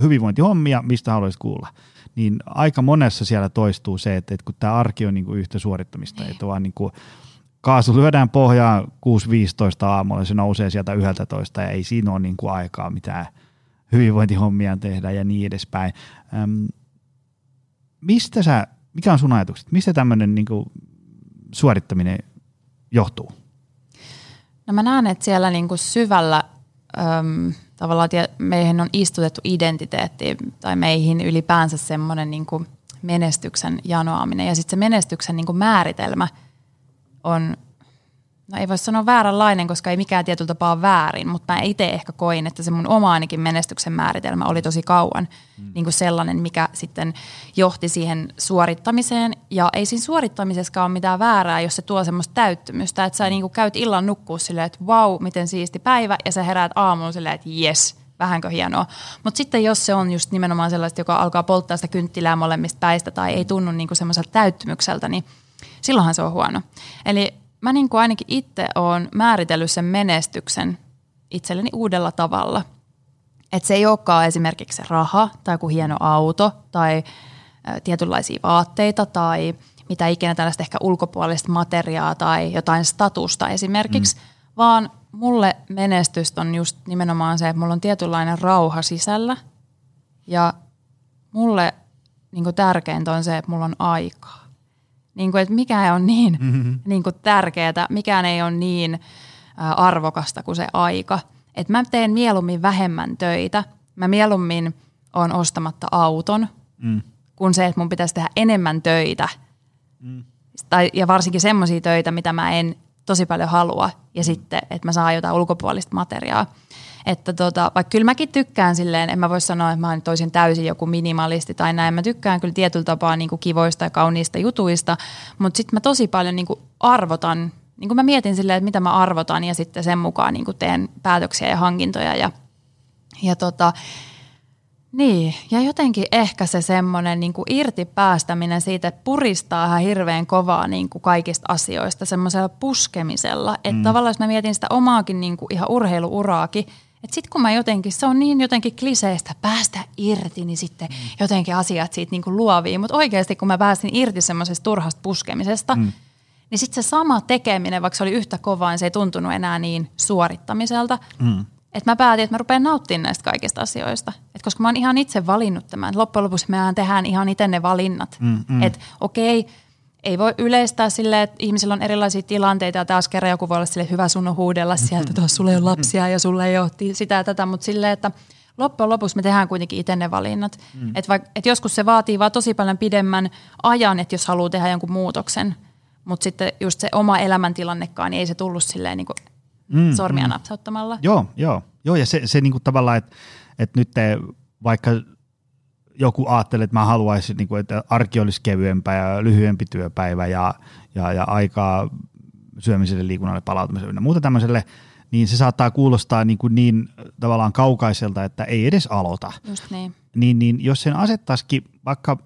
hyvinvointihommia, mistä haluaisit kuulla. Niin aika monessa siellä toistuu se, että, että kun tämä arki on niinku yhtä suorittamista, että vaan niinku kaasu lyödään pohjaan 6.15 aamulla, se nousee sieltä 11 ja ei siinä ole niinku aikaa mitään hyvinvointihommia tehdä ja niin edespäin. Ähm, mistä sä mikä on sun ajatukset? Mistä tämmöinen niin suorittaminen johtuu? No mä näen, että siellä niin kuin syvällä äm, tavallaan meihin on istutettu identiteetti tai meihin ylipäänsä semmoinen niin menestyksen janoaminen. Ja sitten se menestyksen niin kuin määritelmä on no ei voi sanoa vääränlainen, koska ei mikään tietyllä tapaa ole väärin, mutta mä itse ehkä koin, että se mun oma ainakin menestyksen määritelmä oli tosi kauan mm. niin kuin sellainen, mikä sitten johti siihen suorittamiseen. Ja ei siinä suorittamisessa ole mitään väärää, jos se tuo semmoista täyttymystä, että sä niin kuin käyt illan nukkuu silleen, että vau, wow, miten siisti päivä, ja sä heräät aamulla silleen, että jes, vähänkö hienoa. Mutta sitten jos se on just nimenomaan sellaista, joka alkaa polttaa sitä kynttilää molemmista päistä tai ei tunnu niin kuin semmoiselta täyttymykseltä, niin silloinhan se on huono. Eli mä niin kuin ainakin itse olen määritellyt sen menestyksen itselleni uudella tavalla. Että se ei olekaan esimerkiksi se raha tai joku hieno auto tai tietynlaisia vaatteita tai mitä ikinä tällaista ehkä ulkopuolista materiaa tai jotain statusta esimerkiksi, mm. vaan mulle menestystä on just nimenomaan se, että mulla on tietynlainen rauha sisällä ja mulle niin tärkeintä on se, että mulla on aikaa niin kuin, että mikä on niin, mm-hmm. niin kuin tärkeää, mikään ei ole niin arvokasta kuin se aika. Että mä teen mieluummin vähemmän töitä, mä mieluummin on ostamatta auton, mm. kuin se, että mun pitäisi tehdä enemmän töitä. Mm. Tai, ja varsinkin semmoisia töitä, mitä mä en tosi paljon halua, ja mm. sitten, että mä saan jotain ulkopuolista materiaa. Että tota, vaikka kyllä mäkin tykkään silleen, en mä voi sanoa, että mä oon toisin täysin joku minimalisti tai näin. Mä tykkään kyllä tietyllä tapaa niin kuin kivoista ja kauniista jutuista, mutta sitten mä tosi paljon niin kuin arvotan, niin kuin mä mietin silleen, että mitä mä arvotan ja sitten sen mukaan niin kuin teen päätöksiä ja hankintoja ja, ja tota, niin, ja jotenkin ehkä se semmoinen niin irti päästäminen siitä, että puristaa ihan hirveän kovaa niin kuin kaikista asioista semmoisella puskemisella. Että mm. tavallaan jos mä mietin sitä omaakin niin kuin ihan urheiluuraakin, että sitten kun mä jotenkin, se on niin jotenkin kliseistä päästä irti, niin sitten mm. jotenkin asiat siitä niin kuin luovii. Mutta oikeasti kun mä pääsin irti semmoisesta turhasta puskemisesta, mm. niin sitten se sama tekeminen, vaikka se oli yhtä kovaa, niin se ei tuntunut enää niin suorittamiselta. Mm. Että mä päätin, että mä rupean nauttimaan näistä kaikista asioista. Et koska mä oon ihan itse valinnut tämän. Loppujen lopuksi mehän tehdään ihan itse ne valinnat. Mm, mm. Että okei, ei voi yleistää silleen, että ihmisillä on erilaisia tilanteita ja taas kerran joku voi olla sille hyvä sun huudella sieltä, että sulla ei ole lapsia ja sulla ei ole sitä ja tätä, mutta silleen, että loppujen lopuksi me tehdään kuitenkin itse ne valinnat. Mm. Että et joskus se vaatii vaan tosi paljon pidemmän ajan, että jos haluaa tehdä jonkun muutoksen, mutta sitten just se oma elämäntilannekaan, niin ei se tullut silleen niin kuin mm, sormia mm. napsauttamalla. Joo, joo. joo ja se, se niin kuin tavallaan, että, että nyt te, vaikka joku ajattelee, että mä haluaisin, niin kuin, että arki olisi kevyempää ja lyhyempi työpäivä ja, ja, ja aikaa syömiselle, liikunnalle, palautumiselle ja muuta tämmöiselle, niin se saattaa kuulostaa niin, kuin niin tavallaan kaukaiselta, että ei edes aloita. Just niin. Niin, niin jos sen asettaisikin vaikka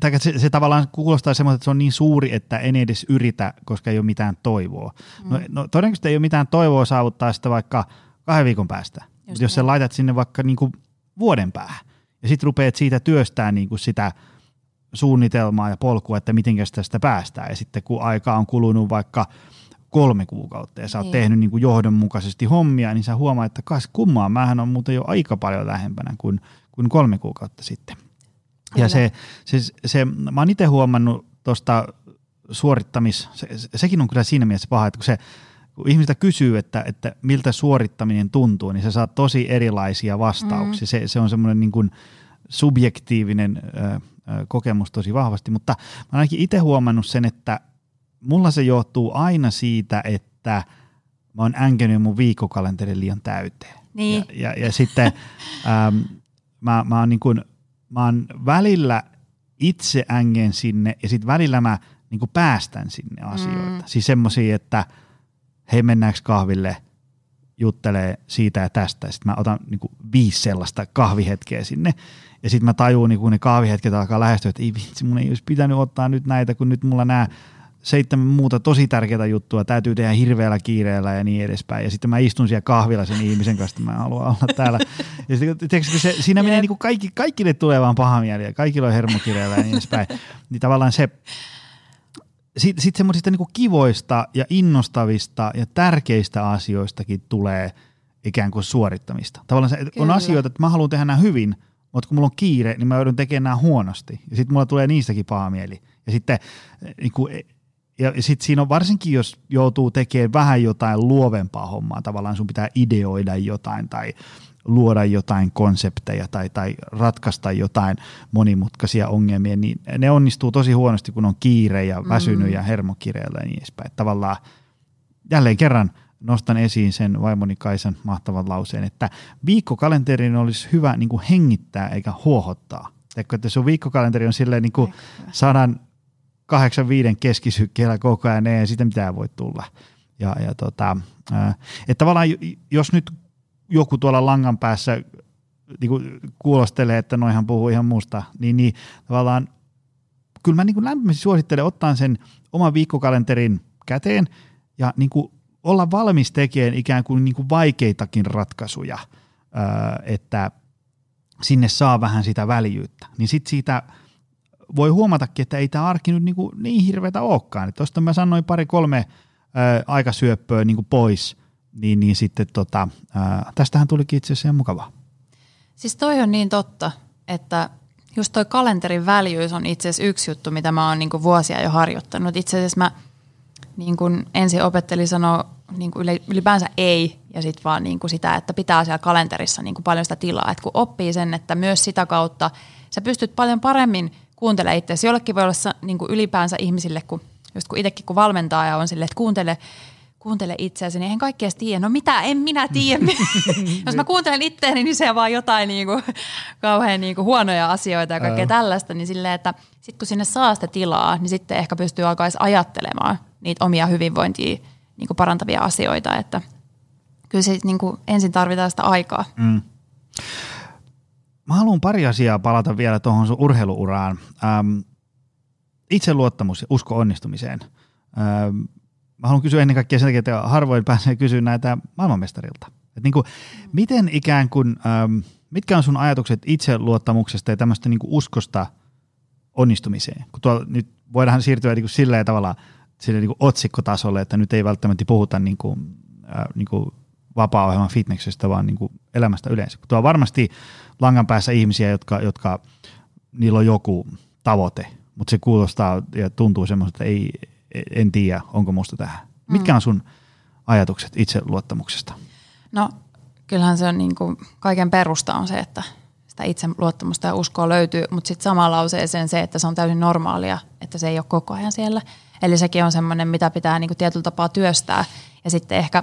tai se, se tavallaan kuulostaa semmoista, että se on niin suuri, että en edes yritä, koska ei ole mitään toivoa. Mm. No, no todennäköisesti ei ole mitään toivoa saavuttaa sitä vaikka kahden viikon päästä. Just jos niin. sä laitat sinne vaikka niin kuin vuoden päähän ja sitten rupeat siitä työstää niin kuin sitä suunnitelmaa ja polkua, että miten tästä päästään. Ja sitten kun aika on kulunut vaikka kolme kuukautta ja sä oot niin. tehnyt niin kuin johdonmukaisesti hommia, niin sä huomaat, että kas kummaa, mähän on muuten jo aika paljon lähempänä kuin, kuin kolme kuukautta sitten. Ja se, se, se, mä oon itse huomannut tuosta suorittamis, se, sekin on kyllä siinä mielessä paha, että kun se kun ihmistä kysyy, että, että miltä suorittaminen tuntuu, niin se saa tosi erilaisia vastauksia. Mm. Se, se on semmoinen niin kuin subjektiivinen ö, kokemus tosi vahvasti, mutta mä oon ainakin itse huomannut sen, että mulla se johtuu aina siitä, että mä oon änkenyt mun viikkokalenterin liian täyteen. Niin. Ja, ja, ja sitten ähm, mä, mä oon niin kuin – mä oon välillä itse ängen sinne ja sitten välillä mä niin päästän sinne asioita. Mm. Siis semmoisia, että hei mennäänkö kahville juttelee siitä ja tästä. Sitten mä otan niin viisi sellaista kahvihetkeä sinne. Ja sitten mä tajuun, niin kun ne kahvihetket alkaa lähestyä, että ei vitsi, mun ei olisi pitänyt ottaa nyt näitä, kun nyt mulla nämä seitsemän muuta tosi tärkeää juttua, täytyy tehdä hirveällä kiireellä ja niin edespäin. Ja sitten mä istun siellä kahvilla sen ihmisen kanssa, että mä haluan olla täällä. Ja sitten, tiedätkö, se, siinä menee niin kuin kaikki, kaikille tulee vaan paha mieli ja kaikilla on hermokireellä ja niin edespäin. Niin tavallaan se, sitten sit semmoisista niin kivoista ja innostavista ja tärkeistä asioistakin tulee ikään kuin suorittamista. Tavallaan se, on asioita, että mä haluan tehdä nämä hyvin, mutta kun mulla on kiire, niin mä joudun tekemään nämä huonosti. Ja sitten mulla tulee niistäkin paha mieli. Ja sitten niin kuin, ja sitten siinä on varsinkin, jos joutuu tekemään vähän jotain luovempaa hommaa, tavallaan sun pitää ideoida jotain tai luoda jotain konsepteja tai, tai ratkaista jotain monimutkaisia ongelmia, niin ne onnistuu tosi huonosti, kun on kiire ja mm. väsynyt mm. ja hermokireellä ja niin edespäin. Tavallaan jälleen kerran nostan esiin sen vaimoni Kaisan mahtavan lauseen, että viikkokalenterin olisi hyvä niin kuin hengittää eikä huohottaa. Teekö, että sun viikkokalenteri on silleen niin kuin sadan 85 keskisykkeellä koko ajan, ei sitä mitään voi tulla. Ja, ja tota, että tavallaan jos nyt joku tuolla langan päässä niin kuin kuulostelee, että noihan puhuu ihan muusta, niin, niin tavallaan kyllä mä niin kuin lämpimästi suosittelen ottaa sen oman viikkokalenterin käteen ja niin kuin olla valmis tekemään ikään kuin, niin kuin vaikeitakin ratkaisuja, että sinne saa vähän sitä väljyyttä. Niin sitten siitä – voi huomatakin, että ei tämä arki nyt niin, niin hirveätä olekaan. Tuosta mä sanoin pari-kolme ää, aikasyöppöä niin kuin pois, niin, niin sitten tota, ää, tästähän tulikin itse asiassa mukavaa. Siis toi on niin totta, että just toi kalenterin väljyys on itse asiassa yksi juttu, mitä mä oon niin kuin vuosia jo harjoittanut. Itse asiassa mä niin kuin ensin opettelin sanoa niin kuin ylipäänsä ei ja sitten vaan niin kuin sitä, että pitää siellä kalenterissa niin kuin paljon sitä tilaa. Et kun oppii sen, että myös sitä kautta sä pystyt paljon paremmin – kuuntele itseäsi. Jollekin voi olla niin ylipäänsä ihmisille, kun, just kun itsekin kun valmentaa ja on silleen, että kuuntele, kuuntele itseäsi, niin eihän kaikkea tiedä. No mitä, en minä tiedä. Jos mä kuuntelen itseäni, niin se on vaan jotain niin kuin, kauhean niin kuin huonoja asioita ja kaikkea tällaista. Niin silleen, että sitten kun sinne saa sitä tilaa, niin sitten ehkä pystyy alkaa ajattelemaan niitä omia hyvinvointia niin kuin parantavia asioita. Että kyllä se niin kuin ensin tarvitaan sitä aikaa. Mm. Mä haluan pari asiaa palata vielä tuohon sun urheiluuraan. Ähm, itseluottamus ja usko onnistumiseen. Ähm, mä haluan kysyä ennen kaikkea sen takia, että harvoin pääsee kysyä näitä maailmanmestarilta. Et niin kuin, miten ikään kuin, ähm, mitkä on sun ajatukset itseluottamuksesta ja tämmöistä niin uskosta onnistumiseen? Kun tuolla nyt voidaan siirtyä niin kuin silleen tavalla sille niin kuin otsikkotasolle, että nyt ei välttämättä puhuta niin kuin, äh, niin kuin vapaa-ohjelman fitneksestä, vaan niin kuin elämästä yleensä. Tuo on varmasti langan päässä ihmisiä, jotka, jotka niillä on joku tavoite, mutta se kuulostaa ja tuntuu semmoista, että ei, en tiedä, onko musta tähän. Mitkä on sun ajatukset itseluottamuksesta? No kyllähän se on niin kuin, kaiken perusta on se, että sitä itseluottamusta ja uskoa löytyy, mutta sitten samalla lauseeseen se, että se on täysin normaalia, että se ei ole koko ajan siellä. Eli sekin on semmoinen, mitä pitää niin kuin tietyllä tapaa työstää. Ja sitten ehkä,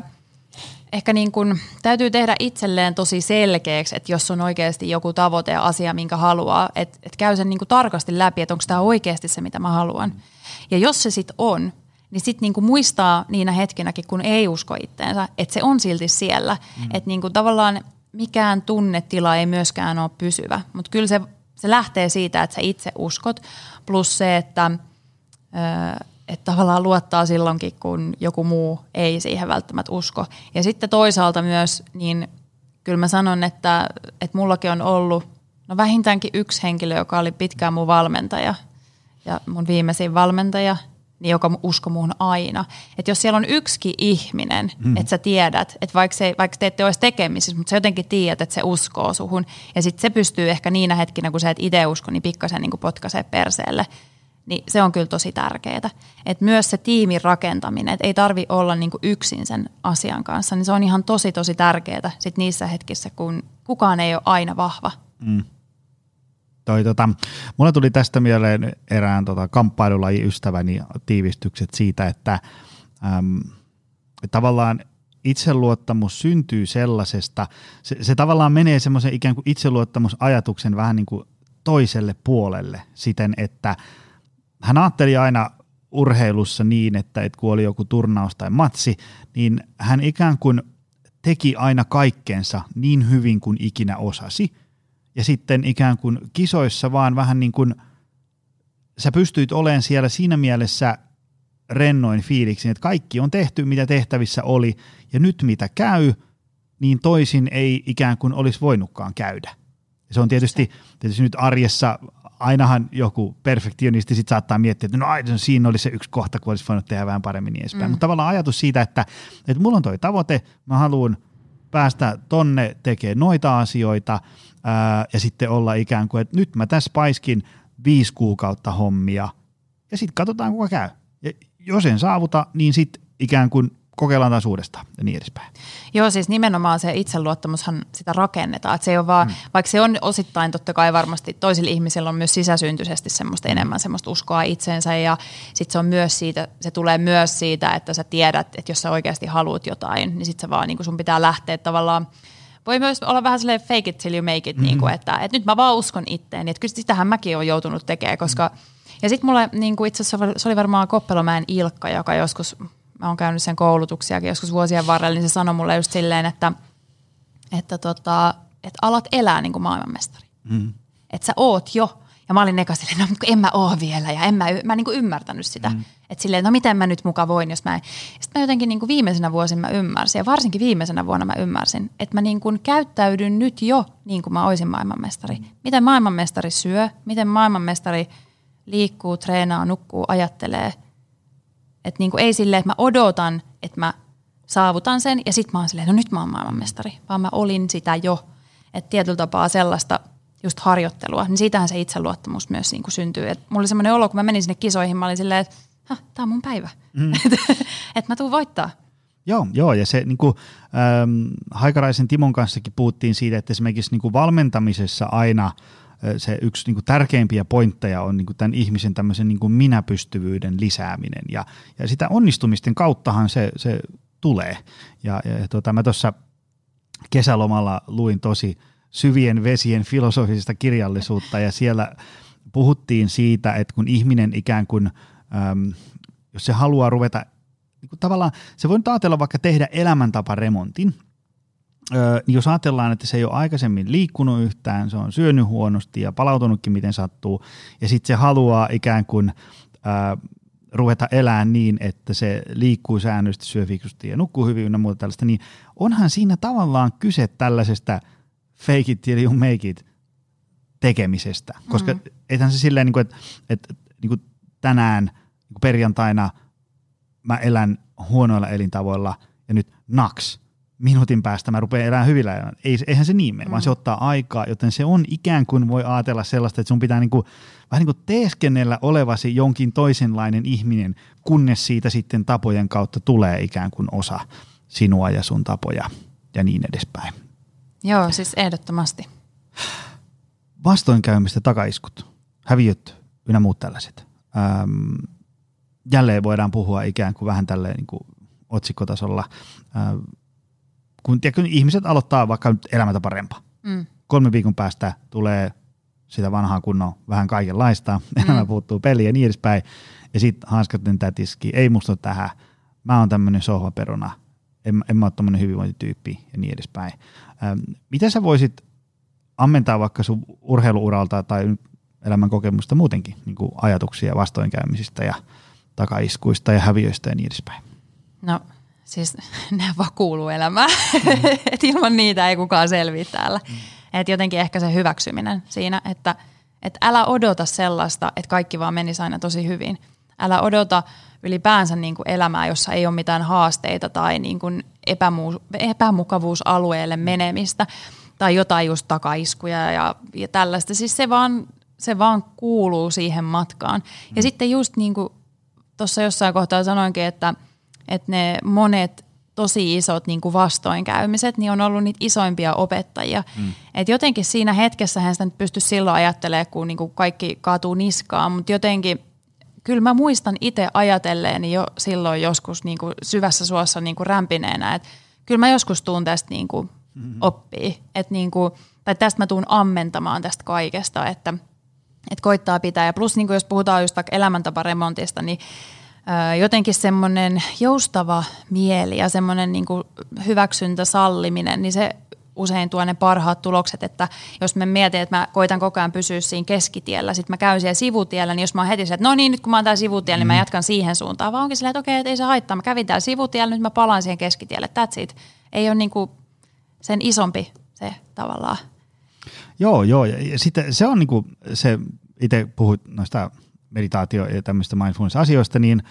ehkä niin kuin, täytyy tehdä itselleen tosi selkeäksi, että jos on oikeasti joku tavoite ja asia, minkä haluaa, että, että käy sen niin kuin tarkasti läpi, että onko tämä oikeasti se, mitä mä haluan. Ja jos se sitten on, niin sitten niinku muistaa niinä hetkinäkin, kun ei usko itteensä, että se on silti siellä. Mm. Että niinku tavallaan mikään tunnetila ei myöskään ole pysyvä, mutta kyllä se, se lähtee siitä, että sä itse uskot, plus se, että, että tavallaan luottaa silloinkin, kun joku muu ei siihen välttämättä usko. Ja sitten toisaalta myös, niin kyllä mä sanon, että, että mullakin on ollut no vähintäänkin yksi henkilö, joka oli pitkään mun valmentaja ja mun viimeisin valmentaja – niin joka usko muuhun aina. Että jos siellä on yksikin ihminen, mm. että sä tiedät, että vaikka, se, vaikka te ette olisi tekemisissä, mutta sä jotenkin tiedät, että se uskoo suhun. Ja sitten se pystyy ehkä niinä hetkinä, kun sä et itse usko, niin pikkasen niin potkaisee perseelle. Niin se on kyllä tosi tärkeää. Että myös se tiimin rakentaminen, että ei tarvi olla niin yksin sen asian kanssa, niin se on ihan tosi tosi tärkeää sit niissä hetkissä, kun kukaan ei ole aina vahva. Mm toi, tota, mulla tuli tästä mieleen erään tota, kamppailulajiystäväni tiivistykset siitä, että äm, tavallaan itseluottamus syntyy sellaisesta, se, se tavallaan menee semmoisen ikään kuin itseluottamusajatuksen vähän niin kuin toiselle puolelle siten, että hän ajatteli aina urheilussa niin, että, että kun oli joku turnaus tai matsi, niin hän ikään kuin teki aina kaikkeensa niin hyvin kuin ikinä osasi – ja sitten ikään kuin kisoissa vaan vähän niin kuin sä pystyit olemaan siellä siinä mielessä rennoin fiiliksi, että kaikki on tehty, mitä tehtävissä oli, ja nyt mitä käy, niin toisin ei ikään kuin olisi voinutkaan käydä. Ja se on tietysti, tietysti nyt arjessa ainahan joku perfektionisti sit saattaa miettiä, että no, no siinä oli se yksi kohta, kun olisi voinut tehdä vähän paremmin niin edespäin. Mm. Mutta tavallaan ajatus siitä, että, että mulla on toi tavoite, mä haluan päästä tonne tekemään noita asioita, ää, ja sitten olla ikään kuin, että nyt mä tässä paiskin viisi kuukautta hommia ja sitten katsotaan kuka käy. Ja jos en saavuta, niin sitten ikään kuin kokeillaan taas uudestaan ja niin edespäin. Joo, siis nimenomaan se itseluottamushan sitä rakennetaan. Että se ei ole vaan, mm. Vaikka se on osittain totta kai varmasti toisilla ihmisillä on myös sisäsyntyisesti semmoista enemmän semmoista uskoa itseensä ja sitten se on myös siitä, se tulee myös siitä, että sä tiedät, että jos sä oikeasti haluat jotain, niin sitten se vaan niin sun pitää lähteä tavallaan – voi myös olla vähän silleen fake it till you make it, mm-hmm. niin kuin, että, että nyt mä vaan uskon itteeni. Että kyllä sitähän mäkin olen joutunut tekemään, koska mm-hmm. ja sitten mulle niin kuin itse asiassa se oli varmaan Koppelomäen Ilkka, joka joskus, mä oon käynyt sen koulutuksiakin joskus vuosien varrella, niin se sanoi mulle just silleen, että, että, tota, että alat elää niin kuin maailmanmestari. Mm-hmm. Että sä oot jo ja mä olin eka silleen, no en mä oo vielä ja en mä, mä en niin kuin ymmärtänyt sitä. Mm. Että silleen, no miten mä nyt muka voin, jos mä en. Sitten mä jotenkin niin kuin viimeisenä vuosina mä ymmärsin ja varsinkin viimeisenä vuonna mä ymmärsin, että mä niin kuin käyttäydyn nyt jo niin kuin mä olisin maailmanmestari. Miten maailmanmestari syö, miten maailmanmestari liikkuu, treenaa, nukkuu, ajattelee. Että niin kuin ei silleen, että mä odotan, että mä saavutan sen ja sitten mä oon silleen, no nyt mä oon maailmanmestari, vaan mä olin sitä jo. Että tietyllä tapaa sellaista – just harjoittelua, niin siitähän se itseluottamus myös niin kuin syntyy. Et mulla oli semmoinen olo, kun mä menin sinne kisoihin, mä olin silleen, että tämä on mun päivä, mm. että et mä tuun voittaa. Joo, joo, ja se niin kuin, ähm, Haikaraisen Timon kanssakin puhuttiin siitä, että esimerkiksi niin kuin valmentamisessa aina se yksi niin kuin tärkeimpiä pointteja on niin kuin tämän ihmisen tämmöisen niin kuin minäpystyvyyden lisääminen, ja, ja sitä onnistumisten kauttahan se, se tulee. Ja, ja tuota, mä tuossa kesälomalla luin tosi syvien vesien filosofisesta kirjallisuutta ja siellä puhuttiin siitä, että kun ihminen ikään kuin, äm, jos se haluaa ruveta, niin kuin tavallaan se voi nyt ajatella vaikka tehdä elämäntaparemontin, Öö, niin jos ajatellaan, että se ei ole aikaisemmin liikkunut yhtään, se on syönyt huonosti ja palautunutkin miten sattuu, ja sitten se haluaa ikään kuin ää, ruveta elää niin, että se liikkuu säännöllisesti, syö fiksusti ja nukkuu hyvin ja muuta tällaista, niin onhan siinä tavallaan kyse tällaisesta – fake it till you make it tekemisestä. Koska mm. eihän se silleen, niin kuin, että, että niin kuin tänään niin kuin perjantaina mä elän huonoilla elintavoilla ja nyt naks, minuutin päästä mä rupean elämään hyvillä elämällä. Ei, eihän se niin mene, mm. vaan se ottaa aikaa, joten se on ikään kuin voi ajatella sellaista, että sun pitää niinku, vähän niin kuin teeskennellä olevasi jonkin toisenlainen ihminen, kunnes siitä sitten tapojen kautta tulee ikään kuin osa sinua ja sun tapoja ja niin edespäin. Joo, siis ehdottomasti. Vastoinkäymistä takaiskut, häviöt ynnä muut tällaiset. Ähm, jälleen voidaan puhua ikään kuin vähän tälleen niin kuin otsikkotasolla. Ähm, kun tiedätkö, ihmiset aloittaa vaikka nyt elämätä parempaa. Mm. Kolme viikon päästä tulee sitä vanhaa kunnon vähän kaikenlaista, mm. elämä puuttuu peliä ja niin edespäin. Ja sitten hanskat tätiski, ei musta tähän, mä oon tämmöinen sohvaperuna, en, en mä ole tämmöinen hyvinvointityyppi ja niin edespäin. Ähm, miten sä voisit ammentaa vaikka sun urheiluuralta tai elämän kokemusta muutenkin, niin kuin ajatuksia vastoinkäymisistä ja takaiskuista ja häviöistä ja niin edespäin? No siis ne vaan kuuluu elämään, mm. että ilman niitä ei kukaan selviä täällä. Mm. Et jotenkin ehkä se hyväksyminen siinä, että et älä odota sellaista, että kaikki vaan menisi aina tosi hyvin. Älä odota ylipäänsä niin kuin elämää, jossa ei ole mitään haasteita tai niin kuin epämu- epämukavuusalueelle menemistä tai jotain just takaiskuja ja, ja tällaista. Siis se vaan, se vaan kuuluu siihen matkaan. Ja mm. sitten just niin kuin tuossa jossain kohtaa sanoinkin, että, että ne monet tosi isot niin kuin vastoinkäymiset, niin on ollut niitä isoimpia opettajia. Mm. Et jotenkin siinä hetkessä hän sitä nyt pysty silloin ajattelemaan, kun niin kuin kaikki kaatuu niskaan, mutta jotenkin kyllä mä muistan itse ajatelleeni jo silloin joskus niin kuin syvässä suossa niin kuin rämpineenä, että kyllä mä joskus tuun tästä niin kuin mm-hmm. oppii. Et niin kuin, tai tästä mä tuun ammentamaan tästä kaikesta, että, että koittaa pitää. Ja plus niin kuin jos puhutaan just vaikka elämäntaparemontista, niin jotenkin semmoinen joustava mieli ja semmoinen niin kuin hyväksyntä, salliminen, niin se usein tuo ne parhaat tulokset, että jos mä mietin, että mä koitan koko ajan pysyä siinä keskitiellä, sitten mä käyn siellä sivutiellä, niin jos mä oon heti se, että no niin, nyt kun mä oon täällä sivutiellä, niin mä mm. jatkan siihen suuntaan, vaan onkin silleen, että okei, että ei se haittaa, mä kävin täällä sivutiellä, nyt mä palaan siihen keskitielle, that's it. Ei ole niin kuin sen isompi se tavallaan. Joo, joo, ja sitten se on niin kuin se, itse puhuit noista meditaatio- ja tämmöistä mindfulness-asioista, niin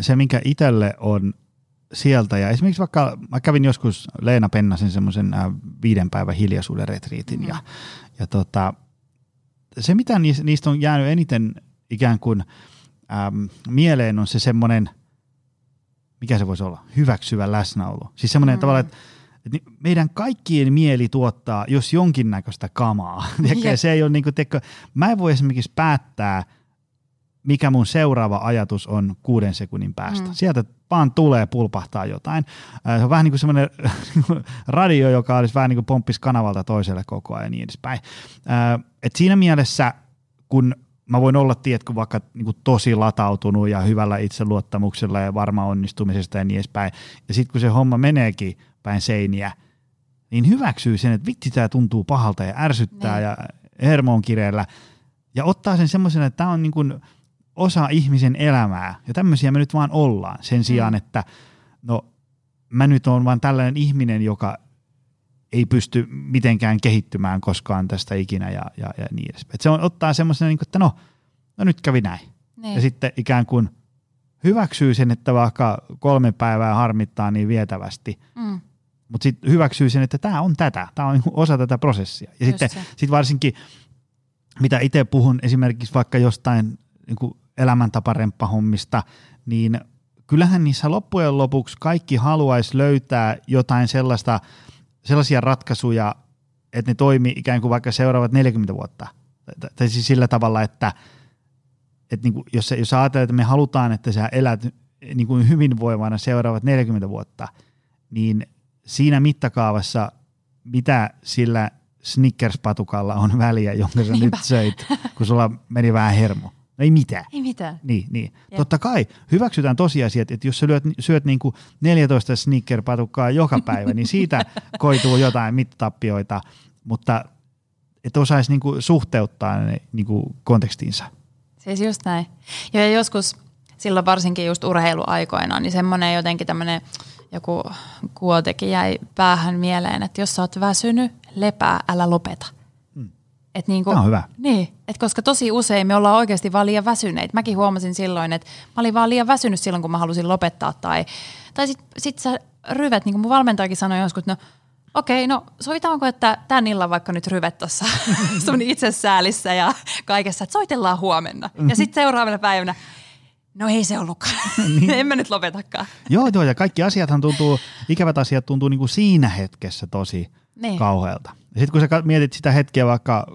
se, minkä itselle on sieltä, ja esimerkiksi vaikka mä kävin joskus Leena Pennasen semmoisen viiden päivän hiljaisuuden retriitin, mm. ja, ja tota, se, mitä niistä on jäänyt eniten ikään kuin ähm, mieleen, on se semmoinen, mikä se voisi olla, hyväksyvä läsnäolo. Siis semmoinen mm. tavalla, että meidän kaikkien mieli tuottaa, jos jonkinnäköistä kamaa. se ei ole niin kuin, teikö, mä en voi esimerkiksi päättää – mikä mun seuraava ajatus on kuuden sekunnin päästä. Mm. Sieltä vaan tulee pulpahtaa jotain. Se on vähän niin kuin semmoinen radio, joka olisi vähän niin kuin pomppis kanavalta toiselle koko ajan ja niin edespäin. Et siinä mielessä, kun mä voin olla, tiedätkö, vaikka niin kuin tosi latautunut ja hyvällä itseluottamuksella ja varma onnistumisesta ja niin edespäin, ja sitten kun se homma meneekin päin seiniä, niin hyväksyy sen, että vitsi tämä tuntuu pahalta ja ärsyttää niin. ja hermo on kireellä, ja ottaa sen semmoisen, että tämä on niin kuin – osa ihmisen elämää. Ja tämmöisiä me nyt vaan ollaan sen sijaan, mm. että no mä nyt on vaan tällainen ihminen, joka ei pysty mitenkään kehittymään koskaan tästä ikinä ja, ja, ja niin edespäin. Et se on ottaa semmoisen, niin että no, no nyt kävi näin. Niin. Ja sitten ikään kuin hyväksyy sen, että vaikka kolme päivää harmittaa niin vietävästi, mm. mutta sitten hyväksyy sen, että tämä on tätä, tämä on niinku osa tätä prosessia. Ja sitten sit varsinkin, mitä itse puhun esimerkiksi vaikka jostain niin kuin elämäntaparemppahommista, niin kyllähän niissä loppujen lopuksi kaikki haluaisi löytää jotain sellaista, sellaisia ratkaisuja, että ne toimii ikään kuin vaikka seuraavat 40 vuotta. Tai siis sillä tavalla, että, että niin kuin jos, jos ajatellaan, että me halutaan, että sä elät niin kuin hyvinvoivana seuraavat 40 vuotta, niin siinä mittakaavassa, mitä sillä Snickers-patukalla on väliä, jonka sä Niinpä. nyt söit, kun sulla meni vähän hermo. No ei mitään. Ei mitään. Niin, niin. Totta kai hyväksytään tosiasiat, että jos sä lyöt, syöt niin kuin 14 sneaker-patukkaa joka päivä, niin siitä koituu jotain mittatappioita, mutta et osaisi niin kuin suhteuttaa ne niin kuin kontekstinsa. Siis just näin. Ja joskus silloin varsinkin just urheiluaikoina, niin semmoinen jotenkin tämmöinen joku kuotekin jäi päähän mieleen, että jos sä oot väsynyt, lepää, älä lopeta. Et niinku, Tämä on hyvä. Niin, et koska tosi usein me ollaan oikeasti vaan liian väsyneitä. Mäkin huomasin silloin, että mä olin vaan liian väsynyt silloin, kun mä halusin lopettaa. Tai, tai sitten sit sä ryvet, niin kuin mun valmentajakin sanoi joskus, että no okei, no sovitaanko, että tän illan vaikka nyt ryvet tuossa sun itsesäälissä ja kaikessa, että soitellaan huomenna. Ja sitten seuraavana päivänä, no ei se ollutkaan, niin. en mä nyt lopetakaan. Joo, joo, ja kaikki asiathan tuntuu, ikävät asiat tuntuu niin kuin siinä hetkessä tosi niin. kauhealta. Ja sitten kun sä mietit sitä hetkeä vaikka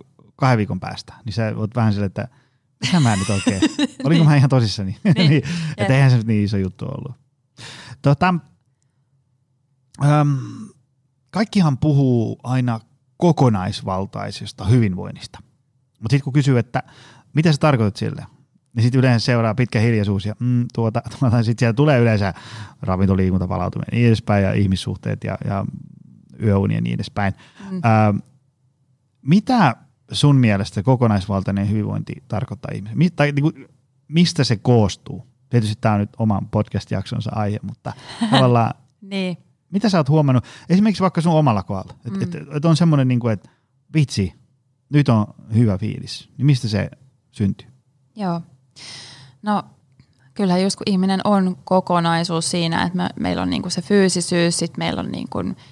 kahden viikon päästä, niin sä oot vähän silleen, että mitä mä nyt oikein, olinko mä ihan tosissani, niin. niin, että eihän se niin iso juttu ollut. Tota, äm, kaikkihan puhuu aina kokonaisvaltaisesta hyvinvoinnista. Mutta sitten kun kysyy, että mitä sä tarkoitat sille, niin sitten yleensä seuraa pitkä hiljaisuus ja mm, tuota, tuota, sitten siellä tulee yleensä ravintoliikunta, palautuminen ja niin edespäin ja ihmissuhteet ja, ja yöuni ja niin edespäin. Mm. Ää, mitä sun mielestä kokonaisvaltainen hyvinvointi tarkoittaa ihmiselle? Mi- tai, niin kuin, mistä se koostuu? Tietysti tämä on nyt oman podcast-jaksonsa aihe, mutta tavallaan niin. mitä sä oot huomannut, esimerkiksi vaikka sun omalla kohdalla, että mm. et, et on semmoinen, niin että vitsi, nyt on hyvä fiilis, niin mistä se syntyy? Joo, no kyllähän just kun ihminen on kokonaisuus siinä, että me, meillä on niin kuin se fyysisyys, sitten meillä on niin kuin –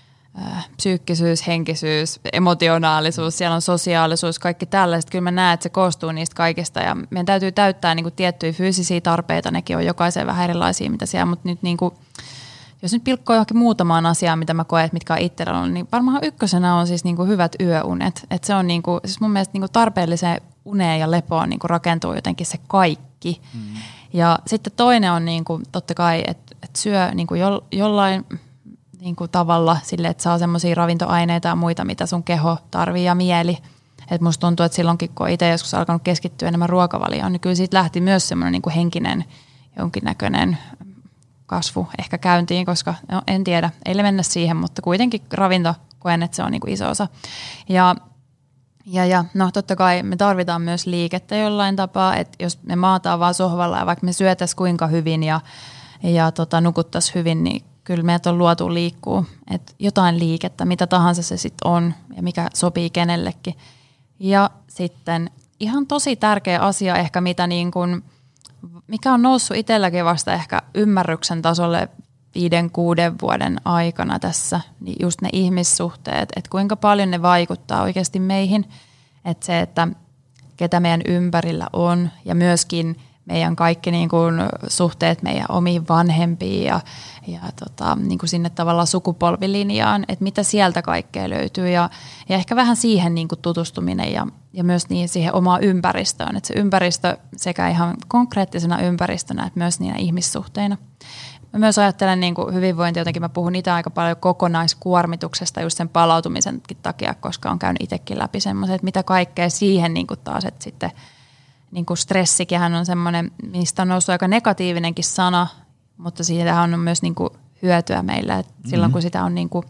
psyykkisyys, henkisyys, emotionaalisuus, siellä on sosiaalisuus, kaikki tällaiset. Kyllä mä näen, että se koostuu niistä kaikista ja meidän täytyy täyttää niin kuin tiettyjä fyysisiä tarpeita, nekin on jokaisen vähän erilaisia, mitä siellä, mutta nyt niin kuin, jos nyt pilkkoo johonkin muutamaan asiaan, mitä mä koen, että mitkä on itsellä on, niin varmaan ykkösenä on siis niin kuin hyvät yöunet. Et se on niin kuin, siis mun mielestä niin kuin tarpeelliseen uneen ja lepoon niin kuin rakentuu jotenkin se kaikki. Mm. Ja sitten toinen on niin kuin, totta kai, että, että syö niin kuin jo, jollain niin kuin tavalla sille, että saa semmoisia ravintoaineita ja muita, mitä sun keho tarvii ja mieli. Et musta tuntuu, että silloinkin, kun itse joskus alkanut keskittyä enemmän ruokavalioon, niin kyllä siitä lähti myös semmoinen niin kuin henkinen jonkinnäköinen kasvu ehkä käyntiin, koska no, en tiedä, ei mennä siihen, mutta kuitenkin ravinto koen, että se on niin kuin iso osa. Ja ja, ja no totta kai me tarvitaan myös liikettä jollain tapaa, että jos me maataan vaan sohvalla ja vaikka me syötäisiin kuinka hyvin ja, ja tota, nukuttaisiin hyvin, niin kyllä meidät on luotu liikkuu. Että jotain liikettä, mitä tahansa se sitten on ja mikä sopii kenellekin. Ja sitten ihan tosi tärkeä asia ehkä, mitä niin kun, mikä on noussut itselläkin vasta ehkä ymmärryksen tasolle viiden, kuuden vuoden aikana tässä, niin just ne ihmissuhteet, että kuinka paljon ne vaikuttaa oikeasti meihin. Että se, että ketä meidän ympärillä on ja myöskin – meidän kaikki niin kuin suhteet meidän omiin vanhempiin ja, ja tota, niin kuin sinne tavallaan sukupolvilinjaan, että mitä sieltä kaikkea löytyy ja, ja ehkä vähän siihen niin kuin tutustuminen ja, ja myös niin siihen omaan ympäristöön, että se ympäristö sekä ihan konkreettisena ympäristönä että myös niinä ihmissuhteina. Mä myös ajattelen niin kuin hyvinvointi, jotenkin mä puhun itse aika paljon kokonaiskuormituksesta just sen palautumisenkin takia, koska on käynyt itsekin läpi semmoiset, että mitä kaikkea siihen niin kuin taas, että sitten – niin kuin stressikin on semmoinen, mistä on noussut aika negatiivinenkin sana, mutta siitä on myös niin kuin hyötyä meillä. että mm-hmm. Silloin kun sitä on niin kuin,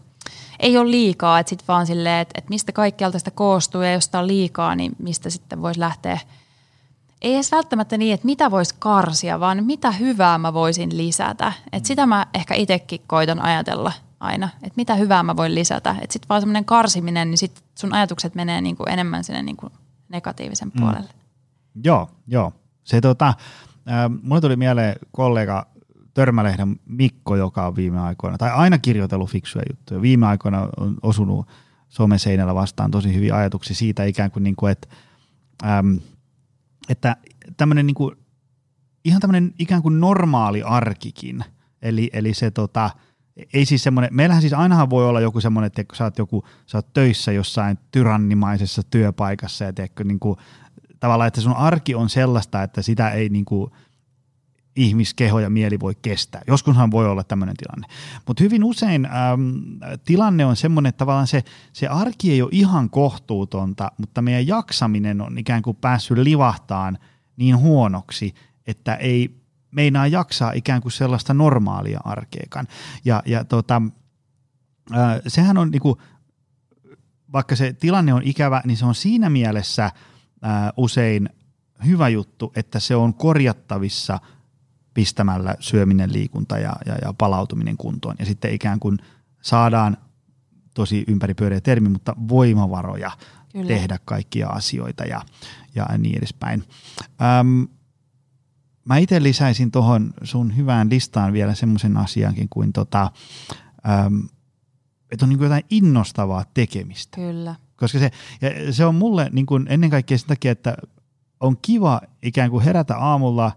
ei ole liikaa, että sitten vaan silleen, että, että mistä kaikkialta sitä koostuu ja jos sitä on liikaa, niin mistä sitten voisi lähteä. Ei edes välttämättä niin, että mitä voisi karsia, vaan mitä hyvää mä voisin lisätä. Että sitä mä ehkä itsekin koitan ajatella aina, että mitä hyvää mä voin lisätä. Sitten vaan semmoinen karsiminen, niin sit sun ajatukset menee niin kuin enemmän sinne niin kuin negatiivisen mm. Joo, joo. Se tota, mulle tuli mieleen kollega Törmälehden Mikko, joka on viime aikoina, tai aina kirjoitellut fiksuja juttuja. Viime aikoina on osunut someseinällä vastaan tosi hyviä ajatuksia siitä ikään kuin, niin kuin että, äm, että tämmöinen niin kuin, ihan tämmöinen ikään kuin normaali arkikin, eli, eli se tota, ei siis semmoinen, meillähän siis ainahan voi olla joku semmoinen, että sä oot, joku, sä oot töissä jossain tyrannimaisessa työpaikassa ja teekö, niin kuin, tavallaan, että sun arki on sellaista, että sitä ei niin kuin ihmiskeho ja mieli voi kestää. Joskushan voi olla tämmöinen tilanne. Mutta hyvin usein äm, tilanne on semmoinen, että tavallaan se, se arki ei ole ihan kohtuutonta, mutta meidän jaksaminen on ikään kuin päässyt livahtaan niin huonoksi, että ei meinaa jaksaa ikään kuin sellaista normaalia arkeekan. Ja, ja tota, äh, sehän on niinku, vaikka se tilanne on ikävä, niin se on siinä mielessä – ää, usein hyvä juttu, että se on korjattavissa pistämällä syöminen, liikunta ja, ja, ja palautuminen kuntoon. Ja sitten ikään kuin saadaan tosi ympäripyöreä termi, mutta voimavaroja Kyllä. tehdä kaikkia asioita ja, ja niin edespäin. Öm, mä itse lisäisin tuohon sun hyvään listaan vielä semmoisen asiankin kuin tota, öm, että on niin jotain innostavaa tekemistä. Kyllä. Koska se, ja se on mulle niin kuin ennen kaikkea sen takia, että on kiva ikään kuin herätä aamulla,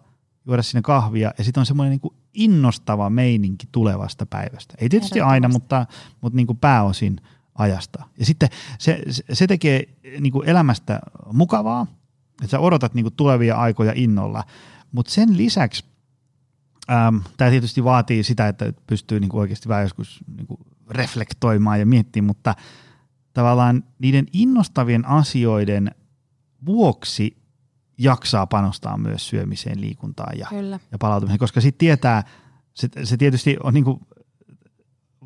juoda sinne kahvia ja sitten on semmoinen niin kuin innostava meininki tulevasta päivästä. Ei tietysti aina, mutta, mutta niin kuin pääosin ajasta. Ja sitten se, se tekee niin kuin elämästä mukavaa, että sä odotat niin kuin tulevia aikoja innolla, mutta sen lisäksi ähm, tämä tietysti vaatii sitä, että pystyy niin kuin oikeasti vähän joskus niin kuin reflektoimaan ja miettimään, mutta tavallaan niiden innostavien asioiden vuoksi jaksaa panostaa myös syömiseen, liikuntaan ja, ja palautumiseen, koska sitten tietää, se, se tietysti on niin kuin,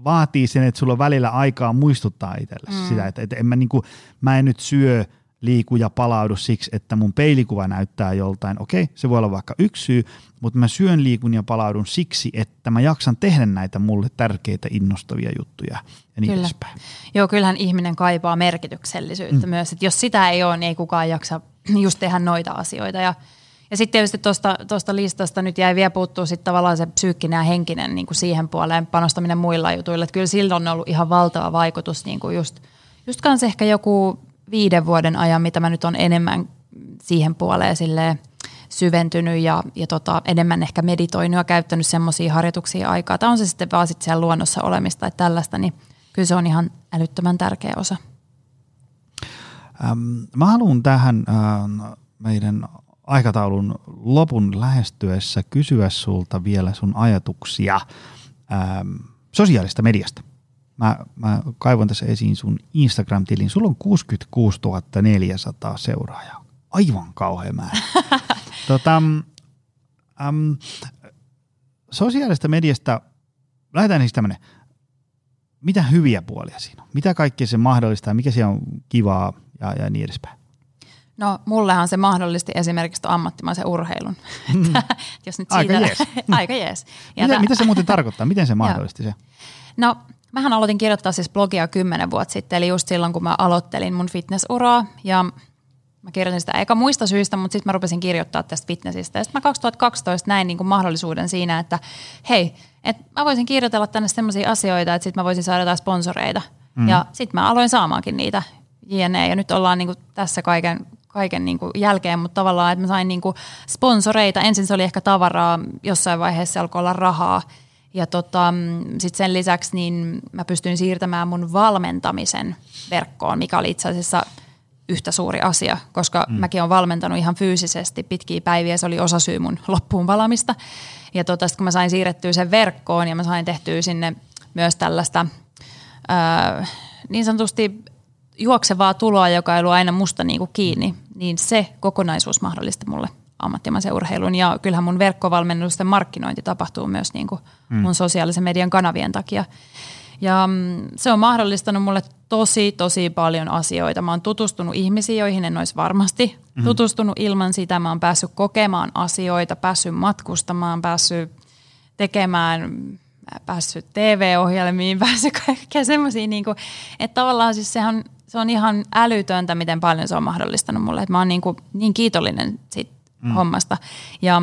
vaatii sen, että sulla on välillä aikaa muistuttaa itsellesi mm. sitä, että, että en mä, niin kuin, mä en nyt syö – liiku ja palaudu siksi, että mun peilikuva näyttää joltain. Okei, se voi olla vaikka yksi syy, mutta mä syön, liikun ja palaudun siksi, että mä jaksan tehdä näitä mulle tärkeitä, innostavia juttuja ja niin Kyllä. edespäin. Joo, kyllähän ihminen kaipaa merkityksellisyyttä mm. myös, että jos sitä ei ole, niin ei kukaan jaksa just tehdä noita asioita ja ja sitten tietysti tuosta listasta nyt jäi vielä puuttuu sitten tavallaan se psyykkinen ja henkinen niin kuin siihen puoleen panostaminen muilla jutuilla. Että kyllä silloin on ollut ihan valtava vaikutus niin kuin just, just kanssa ehkä joku viiden vuoden ajan, mitä mä nyt on enemmän siihen puoleen silleen syventynyt ja, ja tota, enemmän ehkä meditoinut ja käyttänyt semmoisia harjoituksia aikaa. Tämä on se sitten vaan sit siellä luonnossa olemista tai tällaista, niin kyllä se on ihan älyttömän tärkeä osa. Ähm, mä haluan tähän äh, meidän aikataulun lopun lähestyessä kysyä sulta vielä sun ajatuksia ähm, sosiaalista mediasta mä, mä kaivon tässä esiin sun Instagram-tilin. Sulla on 66 400 seuraajaa. Aivan kauhean määrä. tota, äm, sosiaalista mediasta, lähdetään siis tämmöinen, mitä hyviä puolia siinä on? Mitä kaikkea se mahdollistaa, mikä siellä on kivaa ja, ja niin edespäin? No mullehan se mahdollisti esimerkiksi ammattimaisen urheilun. Mm. Jos nyt siitä, aika jees. aika jees. mitä, mitä se muuten tarkoittaa? Miten se mahdollisti se? No Mähän aloitin kirjoittaa siis blogia kymmenen vuotta sitten, eli just silloin, kun mä aloittelin mun fitnessuraa. Ja mä kirjoitin sitä eikä muista syistä, mutta sitten mä rupesin kirjoittaa tästä fitnessistä. Ja sitten mä 2012 näin niin kuin mahdollisuuden siinä, että hei, että mä voisin kirjoitella tänne sellaisia asioita, että sitten mä voisin saada jotain sponsoreita. Mm. Ja sitten mä aloin saamaankin niitä jne. Ja nyt ollaan niin kuin tässä kaiken, kaiken niin kuin jälkeen, mutta tavallaan, että mä sain niin kuin sponsoreita. Ensin se oli ehkä tavaraa, jossain vaiheessa alkoi olla rahaa – ja tota, sit sen lisäksi niin mä pystyin siirtämään mun valmentamisen verkkoon, mikä oli itse asiassa yhtä suuri asia, koska mm. mäkin olen valmentanut ihan fyysisesti pitkiä päiviä, se oli osa syy mun loppuun valamista. Ja tota, kun mä sain siirrettyä sen verkkoon ja mä sain tehtyä sinne myös tällaista ää, niin sanotusti juoksevaa tuloa, joka ei ollut aina musta niinku kiinni, niin se kokonaisuus mahdollisti mulle ammattimaisen urheilun. Ja kyllähän mun verkkovalmennusten markkinointi tapahtuu myös niin kuin mm. mun sosiaalisen median kanavien takia. Ja mm, se on mahdollistanut mulle tosi, tosi paljon asioita. Mä oon tutustunut ihmisiin, joihin en olisi varmasti mm. tutustunut ilman sitä. Mä oon päässyt kokemaan asioita, päässyt matkustamaan, päässyt tekemään, päässyt TV-ohjelmiin, päässyt kaikkea semmoisia. Niin kuin, että tavallaan siis sehän, se on ihan älytöntä, miten paljon se on mahdollistanut mulle. Että mä oon niin, kuin, niin kiitollinen siitä mm. hommasta. Ja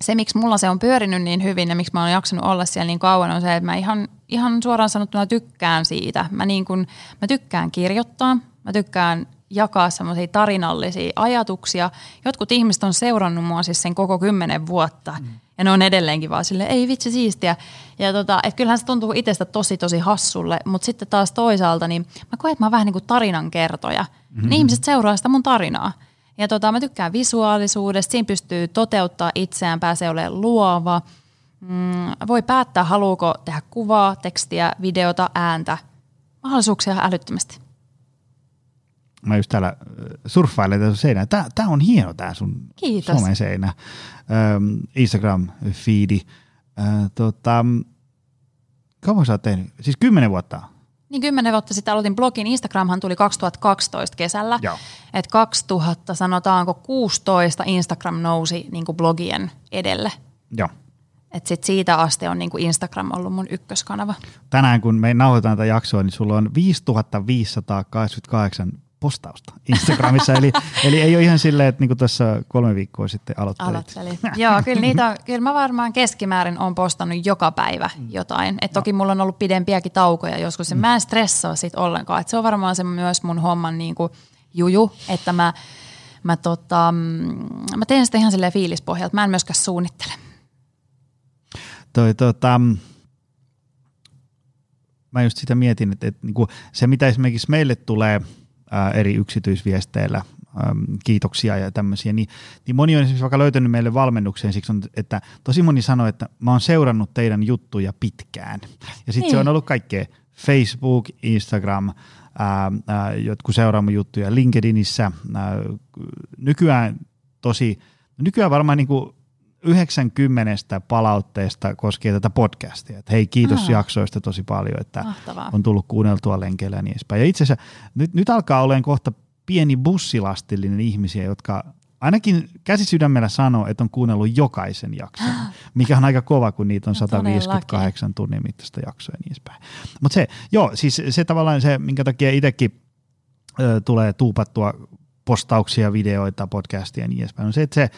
se, miksi mulla se on pyörinyt niin hyvin ja miksi mä oon jaksanut olla siellä niin kauan, on se, että mä ihan, ihan suoraan sanottuna tykkään siitä. Mä, niin kun, mä tykkään kirjoittaa, mä tykkään jakaa semmoisia tarinallisia ajatuksia. Jotkut ihmiset on seurannut mua siis sen koko kymmenen vuotta. Mm. Ja ne on edelleenkin vaan silleen, ei vitsi siistiä. Ja tota, et kyllähän se tuntuu itsestä tosi tosi hassulle, mutta sitten taas toisaalta, niin mä koen, että mä oon vähän niin kuin tarinan kertoja. Mm-hmm. Ne ihmiset seuraa sitä mun tarinaa. Ja tota, mä tykkään visuaalisuudesta, siinä pystyy toteuttaa itseään, pääsee olemaan luova. Mm, voi päättää, haluuko tehdä kuvaa, tekstiä, videota, ääntä. Mahdollisuuksia älyttömästi. Mä just täällä surffailen tässä seinää. Tää, tää on hieno tää sun Kiitos. somen seinä. Ähm, Instagram-feedi. Äh, tota, kauan sä oot tehnyt? Siis kymmenen vuotta niin kymmenen vuotta sitten aloitin blogin. Instagramhan tuli 2012 kesällä. Että 2000 sanotaanko 16 Instagram nousi niin kuin blogien edelle. Joo. Et sit siitä asti on niin kuin Instagram ollut mun ykköskanava. Tänään kun me nauhoitetaan tätä jaksoa, niin sulla on 5588 postausta Instagramissa. eli, eli ei ole ihan silleen, että niinku tässä kolme viikkoa sitten aloittelit. Aloittelin. Joo, kyllä, niitä, kyllä mä varmaan keskimäärin on postannut joka päivä mm. jotain. Et toki mulla on ollut pidempiäkin taukoja joskus. Mm. Mä en stressaa sit ollenkaan. Et se on varmaan se myös mun homman niinku juju, että mä, mä, tota, mm, mä teen sitä ihan silleen fiilispohjalta. Mä en myöskään suunnittele. Toi, tota, mä just sitä mietin, että, että niin kuin se mitä esimerkiksi meille tulee eri yksityisviesteillä, kiitoksia ja tämmöisiä, niin, niin moni on esimerkiksi vaikka löytänyt meille valmennukseen siksi, on, että tosi moni sanoi, että mä oon seurannut teidän juttuja pitkään. Ja sitten niin. se on ollut kaikkea Facebook, Instagram, ää, ää, jotkut seuraamme juttuja LinkedInissä. Ää, nykyään tosi, nykyään varmaan niin kuin 90 palautteesta koskien tätä podcastia. Että hei, kiitos Aha. jaksoista tosi paljon, että Mahtavaa. on tullut kuunneltua lenkeillä ja niin edespäin. Ja itse asiassa nyt, nyt alkaa olemaan kohta pieni bussilastillinen ihmisiä, jotka ainakin käsisydämellä sanoo, että on kuunnellut jokaisen jakson, mikä on aika kova, kun niitä on no, 158 todellakin. tunnin mittaista jaksoa ja niin edespäin. Mutta se, joo, siis se tavallaan se, minkä takia itsekin ö, tulee tuupattua postauksia, videoita, podcastia ja niin edespäin, on se, että se,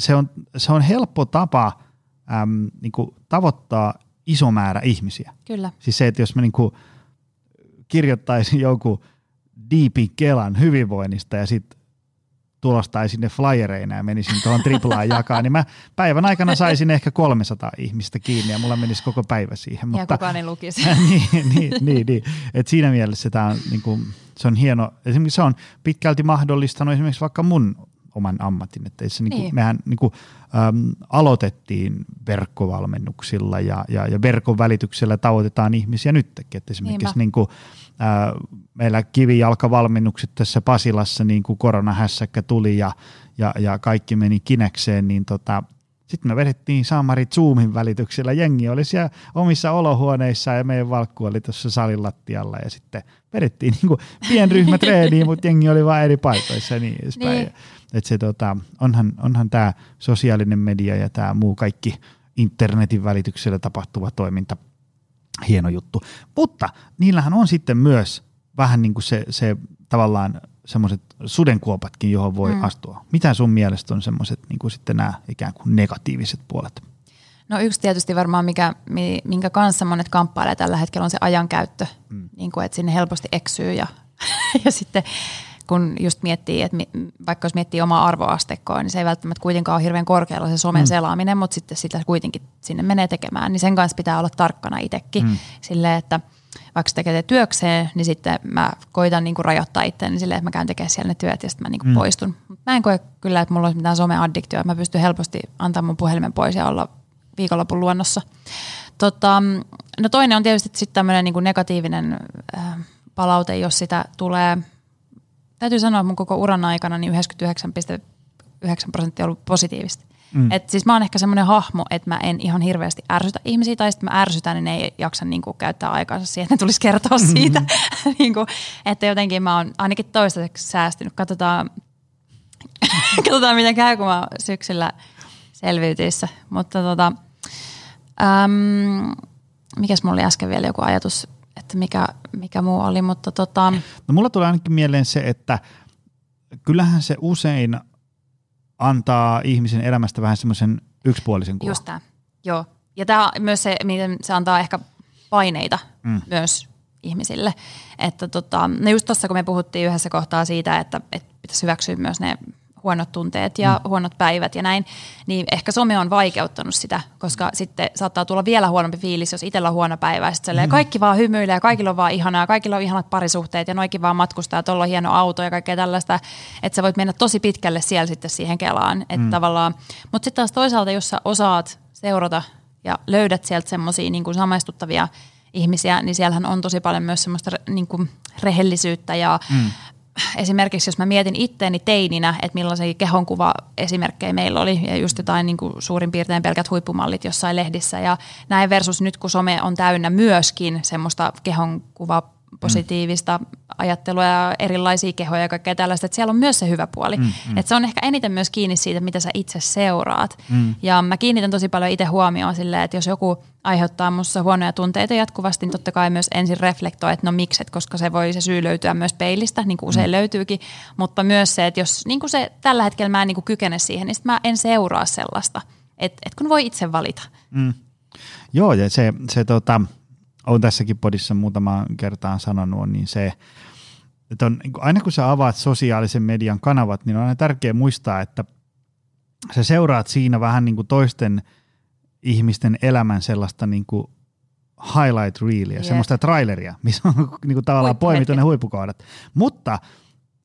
se on, se on helppo tapa äm, niin kuin tavoittaa iso määrä ihmisiä. Kyllä. Siis se, että jos mä niin kuin kirjoittaisin joku diipin kelan hyvinvoinnista ja sitten tulostaisin ne flyereina ja menisin tuohon triplaan jakaa, niin mä päivän aikana saisin ehkä 300 ihmistä kiinni ja mulla menisi koko päivä siihen. Ja mutta, kukaan ei lukisi. niin, niin, niin, niin. Et siinä mielessä tämä on, niin kuin, se on hieno. Esimerkiksi se on pitkälti mahdollistanut esimerkiksi vaikka mun oman ammatin. Että se, niin kuin, niin. Mehän niin kuin, äm, aloitettiin verkkovalmennuksilla ja, ja, ja verkon välityksellä tavoitetaan ihmisiä nytkin. Että esimerkiksi niin kuin, ä, meillä kivijalkavalmennukset tässä Pasilassa, niin kuin koronahässäkkä tuli ja, ja, ja kaikki meni kinekseen, niin tota, sitten me vedettiin Samari Zoomin välityksellä. Jengi oli siellä omissa olohuoneissa ja meidän valkku oli tuossa salin lattialla ja sitten vedettiin niin pienryhmätreeniin, mutta jengi oli vain eri paikoissa ja niin edespäin. Niin. Et se, tota, onhan, onhan tämä sosiaalinen media ja tämä muu kaikki internetin välityksellä tapahtuva toiminta hieno juttu. Mutta niillähän on sitten myös vähän niin kuin se, se tavallaan semmoiset sudenkuopatkin, johon voi mm. astua. Mitä sun mielestä on semmoiset niin sitten nämä ikään kuin negatiiviset puolet? No yksi tietysti varmaan, mikä, minkä kanssa monet kamppailee tällä hetkellä on se ajankäyttö, mm. niin kuin, että sinne helposti eksyy ja, ja sitten kun just miettii, että vaikka jos miettii omaa arvoasteikkoa, niin se ei välttämättä kuitenkaan ole hirveän korkealla se somen mm. selaaminen, mutta sitten sitä kuitenkin sinne menee tekemään, niin sen kanssa pitää olla tarkkana itsekin mm. silleen, että vaikka tekee työkseen, niin sitten mä koitan niinku rajoittaa itseäni silleen, että mä käyn tekemään siellä ne työt ja sitten mä niinku mm. poistun. Mä en koe kyllä, että mulla olisi mitään someaddiktioa, mä pystyn helposti antamaan mun puhelimen pois ja olla viikonlopun luonnossa. Tota, no toinen on tietysti sitten tämmöinen niinku negatiivinen äh, palaute, jos sitä tulee – täytyy sanoa, että mun koko uran aikana niin 99,9 prosenttia on ollut positiivista. Mm. Et siis mä oon ehkä semmoinen hahmo, että mä en ihan hirveästi ärsytä ihmisiä, tai sitten mä ärsytän, niin ne ei jaksa niin kuin, käyttää aikaansa siihen, että ne tulisi kertoa mm-hmm. siitä. Mm-hmm. niin kuin, että jotenkin mä oon ainakin toistaiseksi säästynyt. Katsotaan, katsotaan miten käy, kun mä syksyllä selviytyissä. Mutta tota, äm, mikäs mulla oli äsken vielä joku ajatus että mikä, mikä muu oli, mutta tota... No mulla tulee ainakin mieleen se, että kyllähän se usein antaa ihmisen elämästä vähän semmoisen yksipuolisen kuvan. Just tämä, joo. Ja tämä myös se, miten se antaa ehkä paineita mm. myös ihmisille. Että tota, no just tuossa kun me puhuttiin yhdessä kohtaa siitä, että, että pitäisi hyväksyä myös ne huonot tunteet ja mm. huonot päivät ja näin, niin ehkä some on vaikeuttanut sitä, koska sitten saattaa tulla vielä huonompi fiilis, jos itsellä on huono päivä ja sitten mm. kaikki vaan hymyilee ja kaikilla on vaan ihanaa, kaikilla on ihanat parisuhteet ja noikin vaan matkustaa ja tuolla on hieno auto ja kaikkea tällaista, että sä voit mennä tosi pitkälle siellä sitten siihen kelaan, että mm. tavallaan, mutta sitten taas toisaalta, jos sä osaat seurata ja löydät sieltä semmoisia niin samaistuttavia ihmisiä, niin siellähän on tosi paljon myös semmoista niin kuin rehellisyyttä ja mm esimerkiksi jos mä mietin itteeni teininä, että millaisia kehonkuva esimerkkejä meillä oli, ja just jotain niin kuin suurin piirtein pelkät huippumallit jossain lehdissä, ja näin versus nyt, kun some on täynnä myöskin semmoista kehonkuva positiivista ajattelua ja erilaisia kehoja ja kaikkea tällaista, että siellä on myös se hyvä puoli. Mm, mm. Että se on ehkä eniten myös kiinni siitä, mitä sä itse seuraat. Mm. Ja mä kiinnitän tosi paljon itse huomioon silleen, että jos joku aiheuttaa musta huonoja tunteita jatkuvasti, niin totta kai myös ensin reflektoi, että no mikset, koska se voi se syy löytyä myös peilistä, niin kuin usein mm. löytyykin, mutta myös se, että jos niin kuin se tällä hetkellä mä en niin kuin kykene siihen, niin mä en seuraa sellaista, että, että kun voi itse valita. Mm. Joo, ja se, se tota, on tässäkin podissa muutama kertaan sanonut, niin se, että on, niin aina kun sä avaat sosiaalisen median kanavat, niin on aina tärkeää muistaa, että sä seuraat siinä vähän niin kuin toisten ihmisten elämän sellaista niin kuin highlight reelia, yeah. semmoista traileria, missä on niin kuin tavallaan poimittu ne huippukohdat. Mutta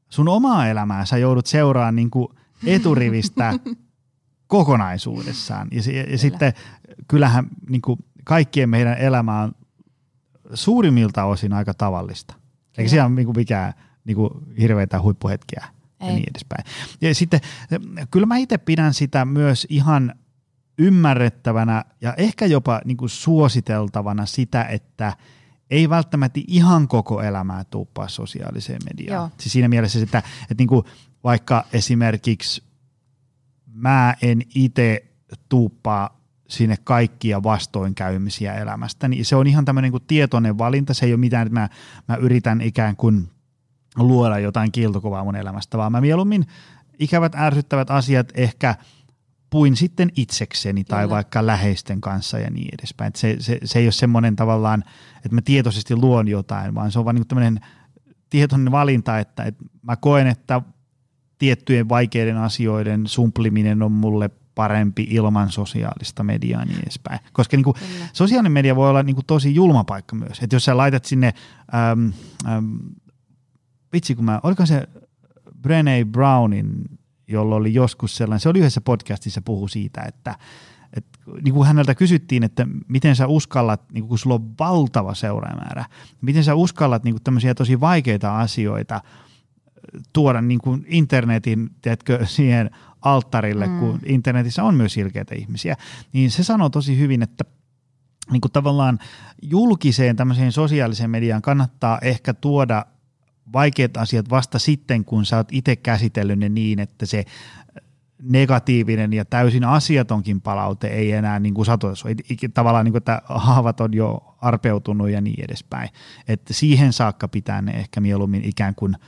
sun omaa elämää sä joudut seuraamaan niin kuin eturivistä kokonaisuudessaan. Ja, ja, ja sitten kyllähän niin kuin kaikkien meidän elämä on suurimmilta osin aika tavallista. Eikä siellä ole niin mikään niin kuin hirveitä huippuhetkiä Ei. ja niin edespäin. Ja sitten kyllä mä itse pidän sitä myös ihan ymmärrettävänä ja ehkä jopa niin kuin suositeltavana sitä, että ei välttämättä ihan koko elämää tuuppaa sosiaaliseen mediaan. Siis siinä mielessä, että, että niin kuin vaikka esimerkiksi mä en itse tuuppaa sinne kaikkia vastoinkäymisiä elämästä, niin se on ihan tämmöinen kuin tietoinen valinta, se ei ole mitään, että mä, mä yritän ikään kuin luoda jotain kiiltokuvaa mun elämästä, vaan mä mieluummin ikävät ärsyttävät asiat ehkä puin sitten itsekseni tai Kyllä. vaikka läheisten kanssa ja niin edespäin. se, se, se ei ole semmoinen tavallaan, että mä tietoisesti luon jotain, vaan se on vaan niin tämmöinen tietoinen valinta, että, että mä koen, että tiettyjen vaikeiden asioiden sumpliminen on mulle parempi ilman sosiaalista mediaa ja niin edespäin. Koska niin kuin, sosiaalinen media voi olla niin kuin tosi julma paikka myös. Että jos sä laitat sinne, äm, äm, vitsi kun mä, oliko se Brené Brownin, jolla oli joskus sellainen, se oli yhdessä podcastissa puhu siitä, että et, niin kuin häneltä kysyttiin, että miten sä uskallat, niin kuin kun sulla on valtava seuraamäärä, miten sä uskallat niin kuin tämmöisiä tosi vaikeita asioita tuoda niin kuin internetin, tiedätkö, siihen alttarille, mm. kun internetissä on myös ilkeitä ihmisiä, niin se sanoo tosi hyvin, että niin kuin tavallaan julkiseen tämmöiseen sosiaaliseen mediaan kannattaa ehkä tuoda vaikeat asiat vasta sitten, kun sä oot itse käsitellyt ne niin, että se negatiivinen ja täysin asiatonkin palaute ei enää niin kuin satuta. Tavallaan niin kuin, että haavat on jo arpeutunut ja niin edespäin. Että siihen saakka pitää ne ehkä mieluummin ikään kuin –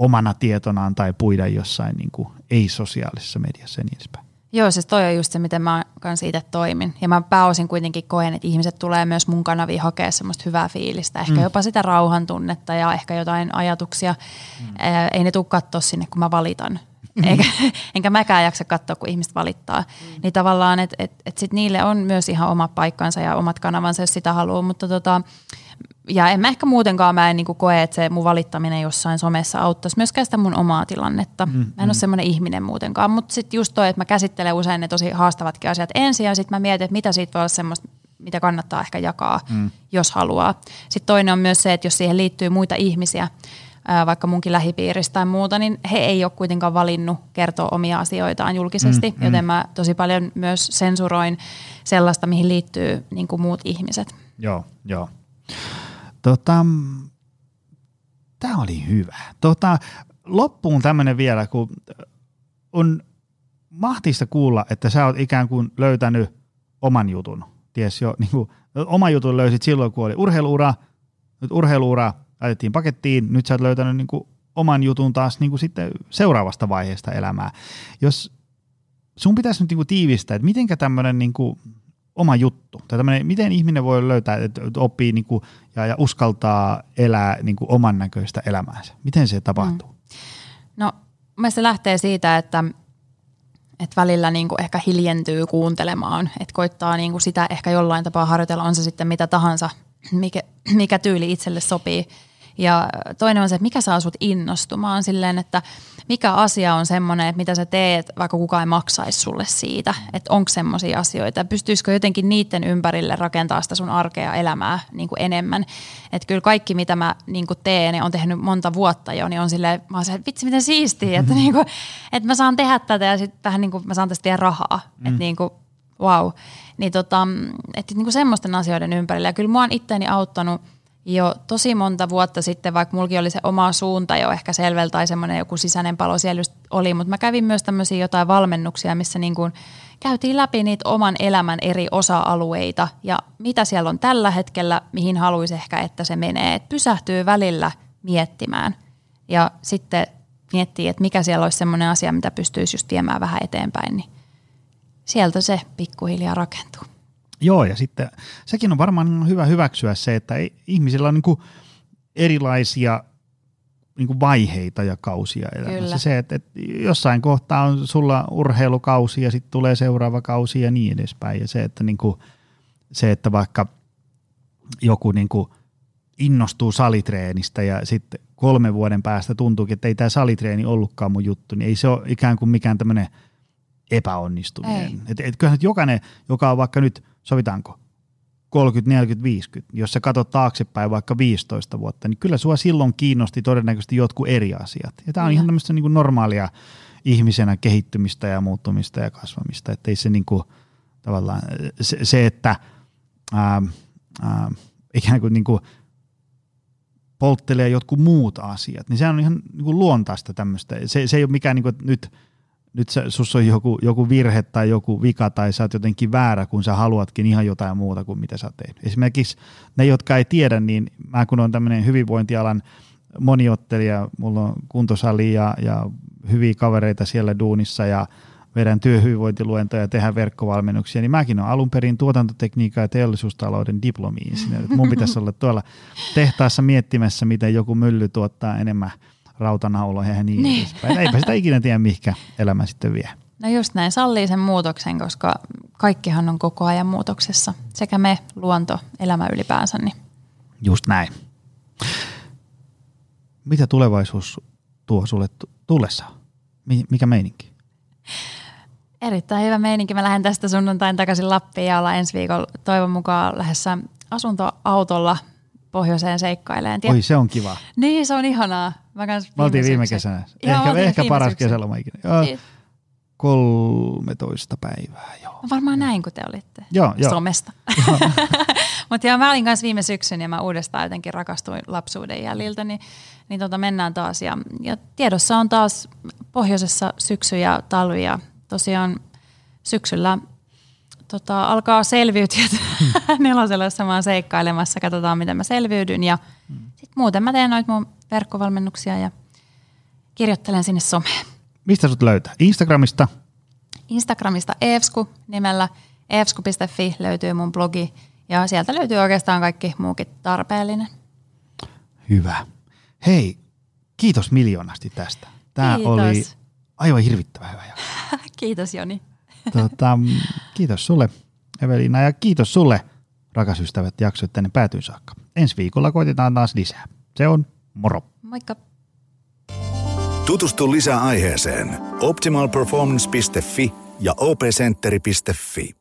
omana tietonaan tai puida jossain niin kuin ei-sosiaalisessa mediassa ja niin edespäin. Joo, siis toi on just se, miten mä kanssa itse toimin. Ja mä pääosin kuitenkin koen, että ihmiset tulee myös mun kanaviin hakea semmoista hyvää fiilistä. Ehkä mm. jopa sitä rauhan tunnetta ja ehkä jotain ajatuksia. Mm. Ei ne tule katsoa sinne, kun mä valitan. Mm. Eikä, enkä mäkään jaksa katsoa, kun ihmiset valittaa. Mm. Niin tavallaan, että et, et sit niille on myös ihan oma paikkansa ja omat kanavansa, jos sitä haluaa. Mutta tota, ja en mä ehkä muutenkaan, mä en niin koe, että se mun valittaminen jossain somessa auttaisi myöskään sitä mun omaa tilannetta. Mm, mä en mm. ole semmoinen ihminen muutenkaan, mutta sitten just toi, että mä käsittelen usein ne tosi haastavatkin asiat ensin ja sitten mä mietin, että mitä siitä voi olla semmoista, mitä kannattaa ehkä jakaa, mm. jos haluaa. Sitten toinen on myös se, että jos siihen liittyy muita ihmisiä, vaikka munkin lähipiiristä tai muuta, niin he ei ole kuitenkaan valinnut kertoa omia asioitaan julkisesti, mm, joten mm. mä tosi paljon myös sensuroin sellaista, mihin liittyy niin kuin muut ihmiset. Joo, joo. Tota, tämä oli hyvä. Tota, loppuun tämmöinen vielä, kun on mahtista kuulla, että sä oot ikään kuin löytänyt oman jutun. Ties jo, niin kuin, oma jutun löysit silloin, kun oli urheiluura, nyt urheiluura laitettiin pakettiin, nyt sä oot löytänyt niin kuin oman jutun taas niin kuin sitten seuraavasta vaiheesta elämää. Jos sun pitäisi nyt niin kuin tiivistää, että mitenkä tämmöinen niin kuin oma juttu. Tai miten ihminen voi löytää, että oppii niin kuin, ja, ja uskaltaa elää niin kuin oman näköistä elämäänsä. Miten se tapahtuu? Mm. No, mielestäni se lähtee siitä, että, että välillä niin kuin ehkä hiljentyy kuuntelemaan, että koittaa niin kuin sitä ehkä jollain tapaa harjoitella, on se sitten mitä tahansa, mikä, mikä tyyli itselle sopii. Ja toinen on se, että mikä saa sut innostumaan silleen, että mikä asia on semmoinen, että mitä sä teet, vaikka kukaan ei maksaisi sulle siitä, että onko semmoisia asioita, pystyisikö jotenkin niiden ympärille rakentaa sitä sun arkea elämää niin kuin enemmän. Että kyllä kaikki, mitä mä niin kuin teen ja on tehnyt monta vuotta jo, niin on silleen, mä oon se, että vitsi miten siistiä, että, niin kuin, että mä saan tehdä tätä ja sitten vähän niin kuin mä saan tästä tehdä rahaa, mm. että niin kuin, wow. Niin tota, että niin kuin semmoisten asioiden ympärillä. Ja kyllä mua on itteeni auttanut jo tosi monta vuotta sitten, vaikka mulki oli se oma suunta jo ehkä selvel tai semmoinen joku sisäinen palo siellä just oli, mutta mä kävin myös tämmöisiä jotain valmennuksia, missä niin kuin käytiin läpi niitä oman elämän eri osa-alueita ja mitä siellä on tällä hetkellä, mihin haluaisi ehkä, että se menee. Et pysähtyy välillä miettimään ja sitten miettii, että mikä siellä olisi semmoinen asia, mitä pystyisi just viemään vähän eteenpäin, niin sieltä se pikkuhiljaa rakentuu. Joo, ja sitten sekin on varmaan hyvä hyväksyä se, että ei, ihmisillä on niin kuin erilaisia niin kuin vaiheita ja kausia elämässä. Kyllä. Se, että, että jossain kohtaa on sulla urheilukausi ja sitten tulee seuraava kausi ja niin edespäin. Ja se, että, niin kuin, se, että vaikka joku niin kuin innostuu salitreenistä ja sitten kolmen vuoden päästä tuntuukin, että ei tämä salitreeni ollutkaan mun juttu, niin ei se ole ikään kuin mikään tämmöinen epäonnistuminen. Et, et kyllähän jokainen, joka on vaikka nyt, sovitaanko, 30, 40, 50, jos sä katsot taaksepäin vaikka 15 vuotta, niin kyllä sua silloin kiinnosti todennäköisesti jotkut eri asiat. Ja tämä on ihan tämmöistä niin kuin normaalia ihmisenä kehittymistä ja muuttumista ja kasvamista, että ei se niin kuin, tavallaan se, se että ää, ää, ikään kuin, niin kuin polttelee jotkut muut asiat, niin se on ihan niin kuin luontaista tämmöistä. Se, se ei ole mikään niin kuin, nyt, nyt sä, sus on joku, joku virhe tai joku vika tai sä oot jotenkin väärä, kun sä haluatkin ihan jotain muuta kuin mitä sä teet. Esimerkiksi ne, jotka ei tiedä, niin mä kun on tämmöinen hyvinvointialan moniottelija, mulla on kuntosali ja, ja hyviä kavereita siellä duunissa ja vedän työhyvinvointiluentoja ja tehdään verkkovalmennuksia, niin mäkin olen alun perin tuotantotekniikan ja teollisuustalouden diplomi-insinööri. Mun pitäisi olla tuolla tehtaassa miettimässä, miten joku mylly tuottaa enemmän rautanauloja ja niin, niin. edespäin. Eipä sitä ikinä tiedä, mihinkä elämä sitten vie. No just näin, sallii sen muutoksen, koska kaikkihan on koko ajan muutoksessa. Sekä me, luonto, elämä ylipäänsä. Niin. Just näin. Mitä tulevaisuus tuo sulle tullessa? Mikä meininki? Erittäin hyvä meininki. Mä lähden tästä sunnuntain takaisin Lappiin ja ollaan ensi viikolla toivon mukaan lähdössä asuntoautolla pohjoiseen seikkaileen. Oi, se on kiva. Niin, se on ihanaa. Mä, Mä oltiin viime kesänä. Joo, ehkä ehkä paras kesäloma ikinä. Joo. Niin. 13 päivää, joo. No varmaan näin, kun te olitte joo, joo. somesta. Mutta joo, mä olin kanssa viime syksyn ja mä uudestaan jotenkin rakastuin lapsuuden jäljiltä, niin, niin tota mennään taas. Ja, ja tiedossa on taas pohjoisessa syksy ja talvi ja tosiaan syksyllä tota, alkaa selviytyä nelosella samaan seikkailemassa, katsotaan miten mä selviydyn ja mm. sitten muuten mä teen noita mun verkkovalmennuksia ja kirjoittelen sinne someen. Mistä sut löytää? Instagramista? Instagramista eefsku nimellä eefsku.fi löytyy mun blogi ja sieltä löytyy oikeastaan kaikki muukin tarpeellinen. Hyvä. Hei, kiitos miljoonasti tästä. Tämä kiitos. oli aivan hirvittävän hyvä kiitos Joni. Tota, kiitos sulle Evelina ja kiitos sulle rakas ystävät jaksoit tänne päätyyn saakka. Ensi viikolla koitetaan taas lisää. Se on moro. Moikka. Tutustu lisää aiheeseen optimalperformance.fi ja opcenteri.fi.